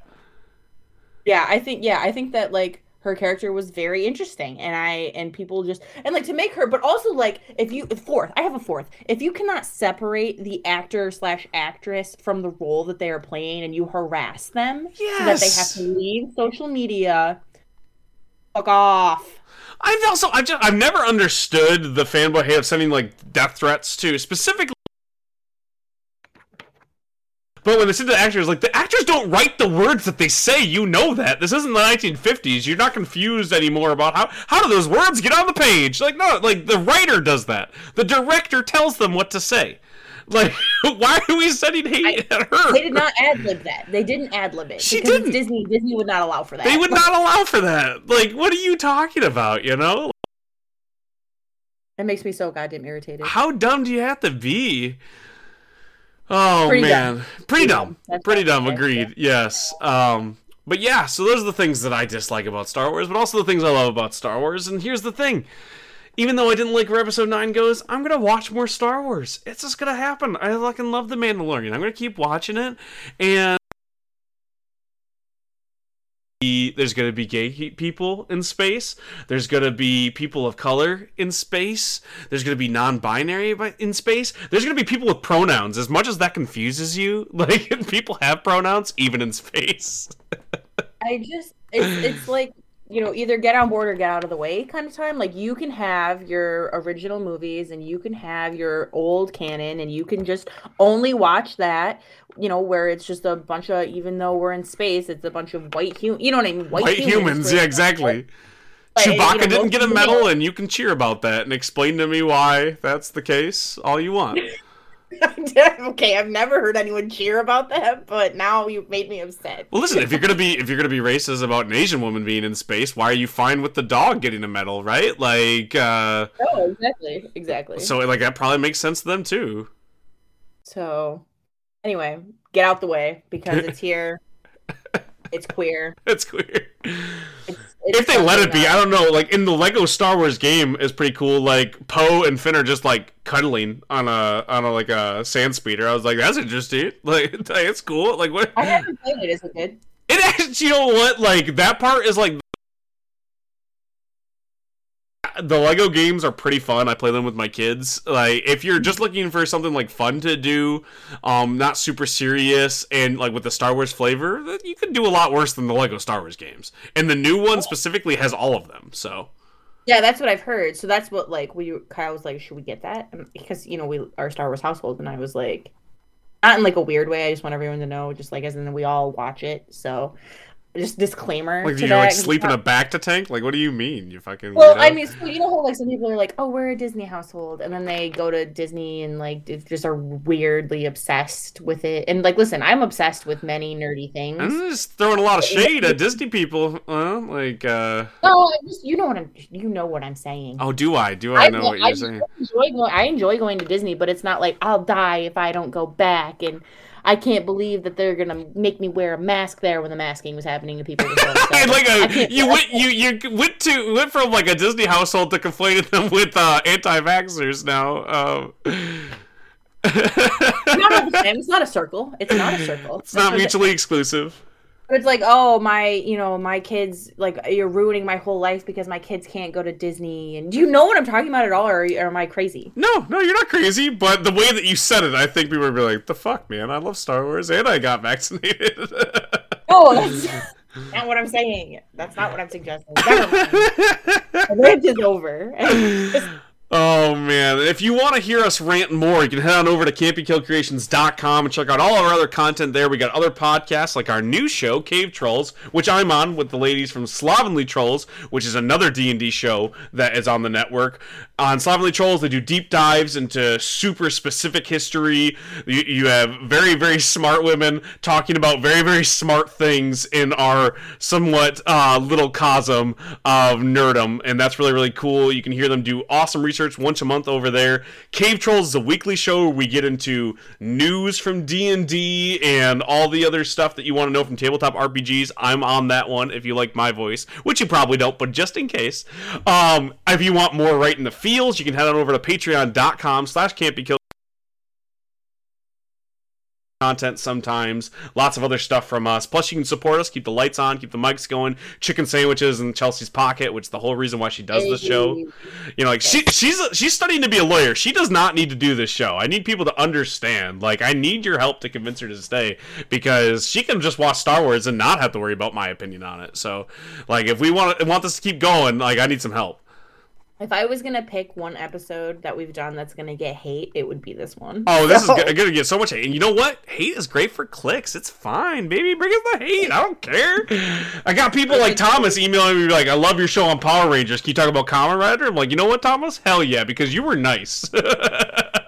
Yeah, I think yeah, I think that like her character was very interesting and I and people just and like to make her but also like if you fourth, I have a fourth. If you cannot separate the actor slash actress from the role that they are playing and you harass them so that they have to leave social media, fuck off. I've also I've just I've never understood the fanboy hate of sending like death threats to specifically. But when they send to the actors, like the actors don't write the words that they say. You know that this isn't the 1950s. You're not confused anymore about how how do those words get on the page. Like no, like the writer does that. The director tells them what to say. Like, why are we sending hate I, at her? They did not ad lib that. They didn't ad lib it. She didn't. Disney. Disney would not allow for that. They would not allow for that. Like, what are you talking about? You know. It makes me so goddamn irritated. How dumb do you have to be? Oh Pretty man, dumb. pretty, dumb. dumb. Pretty dumb. Agreed. Yeah. Yes. Um. But yeah, so those are the things that I dislike about Star Wars, but also the things I love about Star Wars. And here's the thing even though I didn't like where episode 9 goes, I'm going to watch more Star Wars. It's just going to happen. I fucking love The Mandalorian. I'm going to keep watching it. And there's going to be gay people in space. There's going to be people of color in space. There's going to be non-binary in space. There's going to be people with pronouns. As much as that confuses you, like people have pronouns even in space. I just it's, it's like you know, either get on board or get out of the way kind of time. Like you can have your original movies and you can have your old canon and you can just only watch that, you know, where it's just a bunch of even though we're in space, it's a bunch of white humans. You know what I mean? White, white humans, humans yeah, exactly. But, Chewbacca you know, didn't get a medal, and you can cheer about that and explain to me why that's the case all you want. okay, I've never heard anyone cheer about that, but now you made me upset. Well, listen, if you're gonna be if you're gonna be racist about an Asian woman being in space, why are you fine with the dog getting a medal, right? Like, uh, oh, exactly, exactly. So, like, that probably makes sense to them too. So, anyway, get out the way because it's here. it's queer. It's queer. It's it's if they let it be, I don't know. Like in the Lego Star Wars game is pretty cool. Like Poe and Finn are just like cuddling on a on a like a sand speeder. I was like, that's interesting. Like it's cool. Like what? I haven't played it. Is it good? It actually, you know what? Like that part is like the Lego games are pretty fun. I play them with my kids. Like if you're just looking for something like fun to do, um, not super serious and like with the Star Wars flavor, you could do a lot worse than the Lego Star Wars games. And the new one specifically has all of them. So yeah, that's what I've heard. So that's what like we Kyle was like, should we get that? Because you know we our Star Wars household, and I was like, not in like a weird way. I just want everyone to know, just like as in we all watch it. So just disclaimer. Like do you like sleep in a bacta tank? Like what do you mean? You fucking Well, I mean, so you know how like some people are like, "Oh, we're a Disney household." And then they go to Disney and like just are weirdly obsessed with it. And like listen, I'm obsessed with many nerdy things. I'm just throwing a lot of shade at Disney people. Uh, like uh No, just, you know what I'm you know what I'm saying. Oh, do I? Do I, I know what you're I saying? Enjoy going, I enjoy going to Disney, but it's not like I'll die if I don't go back and I can't believe that they're gonna make me wear a mask there when the masking was happening to people. Like a, you went you you went to went from like a Disney household to conflating them with uh, anti-vaxxers now. Um, it's not a circle. It's not a circle. It's not mutually exclusive it's like, oh my, you know, my kids like you're ruining my whole life because my kids can't go to Disney. And do you know what I'm talking about at all, or, or am I crazy? No, no, you're not crazy. But the way that you said it, I think people would be like, "The fuck, man! I love Star Wars, and I got vaccinated." oh, that's not what I'm saying. That's not what I'm suggesting. Never mind. the rant is over. Oh man! If you want to hear us rant more, you can head on over to cantbekilledcreations.com and check out all our other content there. We got other podcasts like our new show, Cave Trolls, which I'm on with the ladies from Slovenly Trolls, which is another D and D show that is on the network. On Slovenly Trolls, they do deep dives into super specific history. You, you have very very smart women talking about very very smart things in our somewhat uh, little cosm of nerdum, and that's really really cool. You can hear them do awesome research once a month over there. Cave Trolls is a weekly show where we get into news from D&D and all the other stuff that you want to know from tabletop RPGs. I'm on that one if you like my voice, which you probably don't, but just in case. Um, if you want more right in the feels, you can head on over to patreon.com slash cantbekilled content sometimes, lots of other stuff from us. Plus, you can support us, keep the lights on, keep the mics going, chicken sandwiches in Chelsea's pocket, which is the whole reason why she does this show. You know, like she she's she's studying to be a lawyer. She does not need to do this show. I need people to understand. Like, I need your help to convince her to stay because she can just watch Star Wars and not have to worry about my opinion on it. So, like, if we want want this to keep going, like, I need some help. If I was gonna pick one episode that we've done that's gonna get hate, it would be this one. Oh, this so. is gonna get so much hate. And you know what? Hate is great for clicks. It's fine, baby. Bring us the hate. I don't care. I got people like Thomas emailing me like, "I love your show on Power Rangers. Can you talk about Kamen Rider?" I'm like, you know what, Thomas? Hell yeah, because you were nice.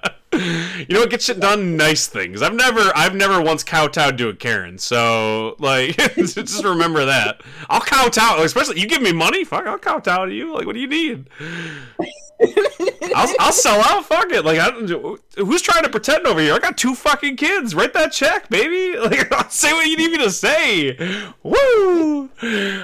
You know what gets shit done? Nice things. I've never, I've never once kowtowed to a Karen. So like, just remember that. I'll kowtow, especially you give me money. Fuck, I'll kowtow to you. Like, what do you need? I'll, I'll sell out. Fuck it. Like, I, who's trying to pretend over here? I got two fucking kids. Write that check, baby. Like, I'll say what you need me to say. Woo!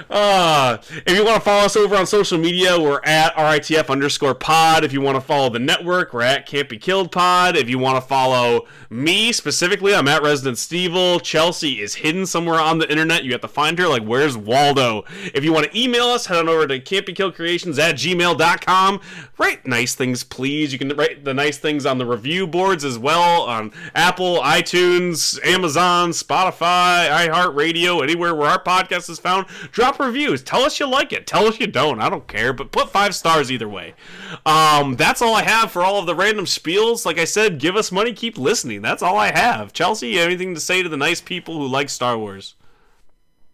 Uh, if you want to follow us over on social media, we're at RITF underscore pod. If you want to follow the network, we're at Can't Be Killed pod. If you want to follow me specifically, I'm at Resident Stevel. Chelsea is hidden somewhere on the internet. You have to find her. Like, where's Waldo? If you want to email us, head on over to can'tbekilledcreations at gmail.com. Write nice things, please. You can write the nice things on the review boards as well on Apple, iTunes, Amazon, Spotify, iHeartRadio, anywhere where our podcast is found. Drop reviews. Tell us you like it. Tell us you don't. I don't care, but put five stars either way. Um, that's all I have for all of the random spiels. Like I said, give us money, keep listening. That's all I have. Chelsea, anything to say to the nice people who like Star Wars?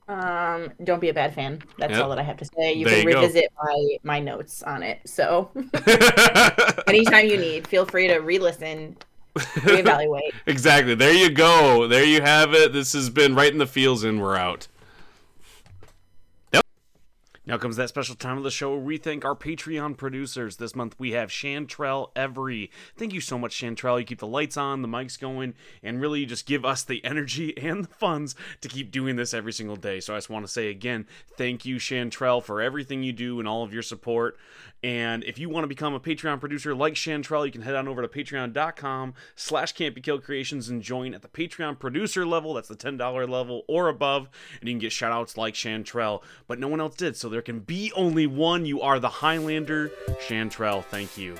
Um, don't be a bad fan. That's Yep. all that I have to say. You There can you go. revisit my my notes on it. So anytime you need, feel free to re-listen, reevaluate. exactly. There you go. There you have it. This has been right in the feels, and we're out. Now comes that special time of the show where we thank our Patreon producers. This month we have Chantrell Every. Thank you so much, Chantrell. You keep the lights on, the mics going, and really just give us the energy and the funds to keep doing this every single day. So I just want to say again, thank you, Chantrell, for everything you do and all of your support. And if you want to become a Patreon producer like Chantrell, you can head on over to patreon.com slash creations and join at the Patreon producer level. That's the $10 level or above. And you can get shout outs like Chantrell. But no one else did, so there can be only one. You are the Highlander, Chantrell. Thank you.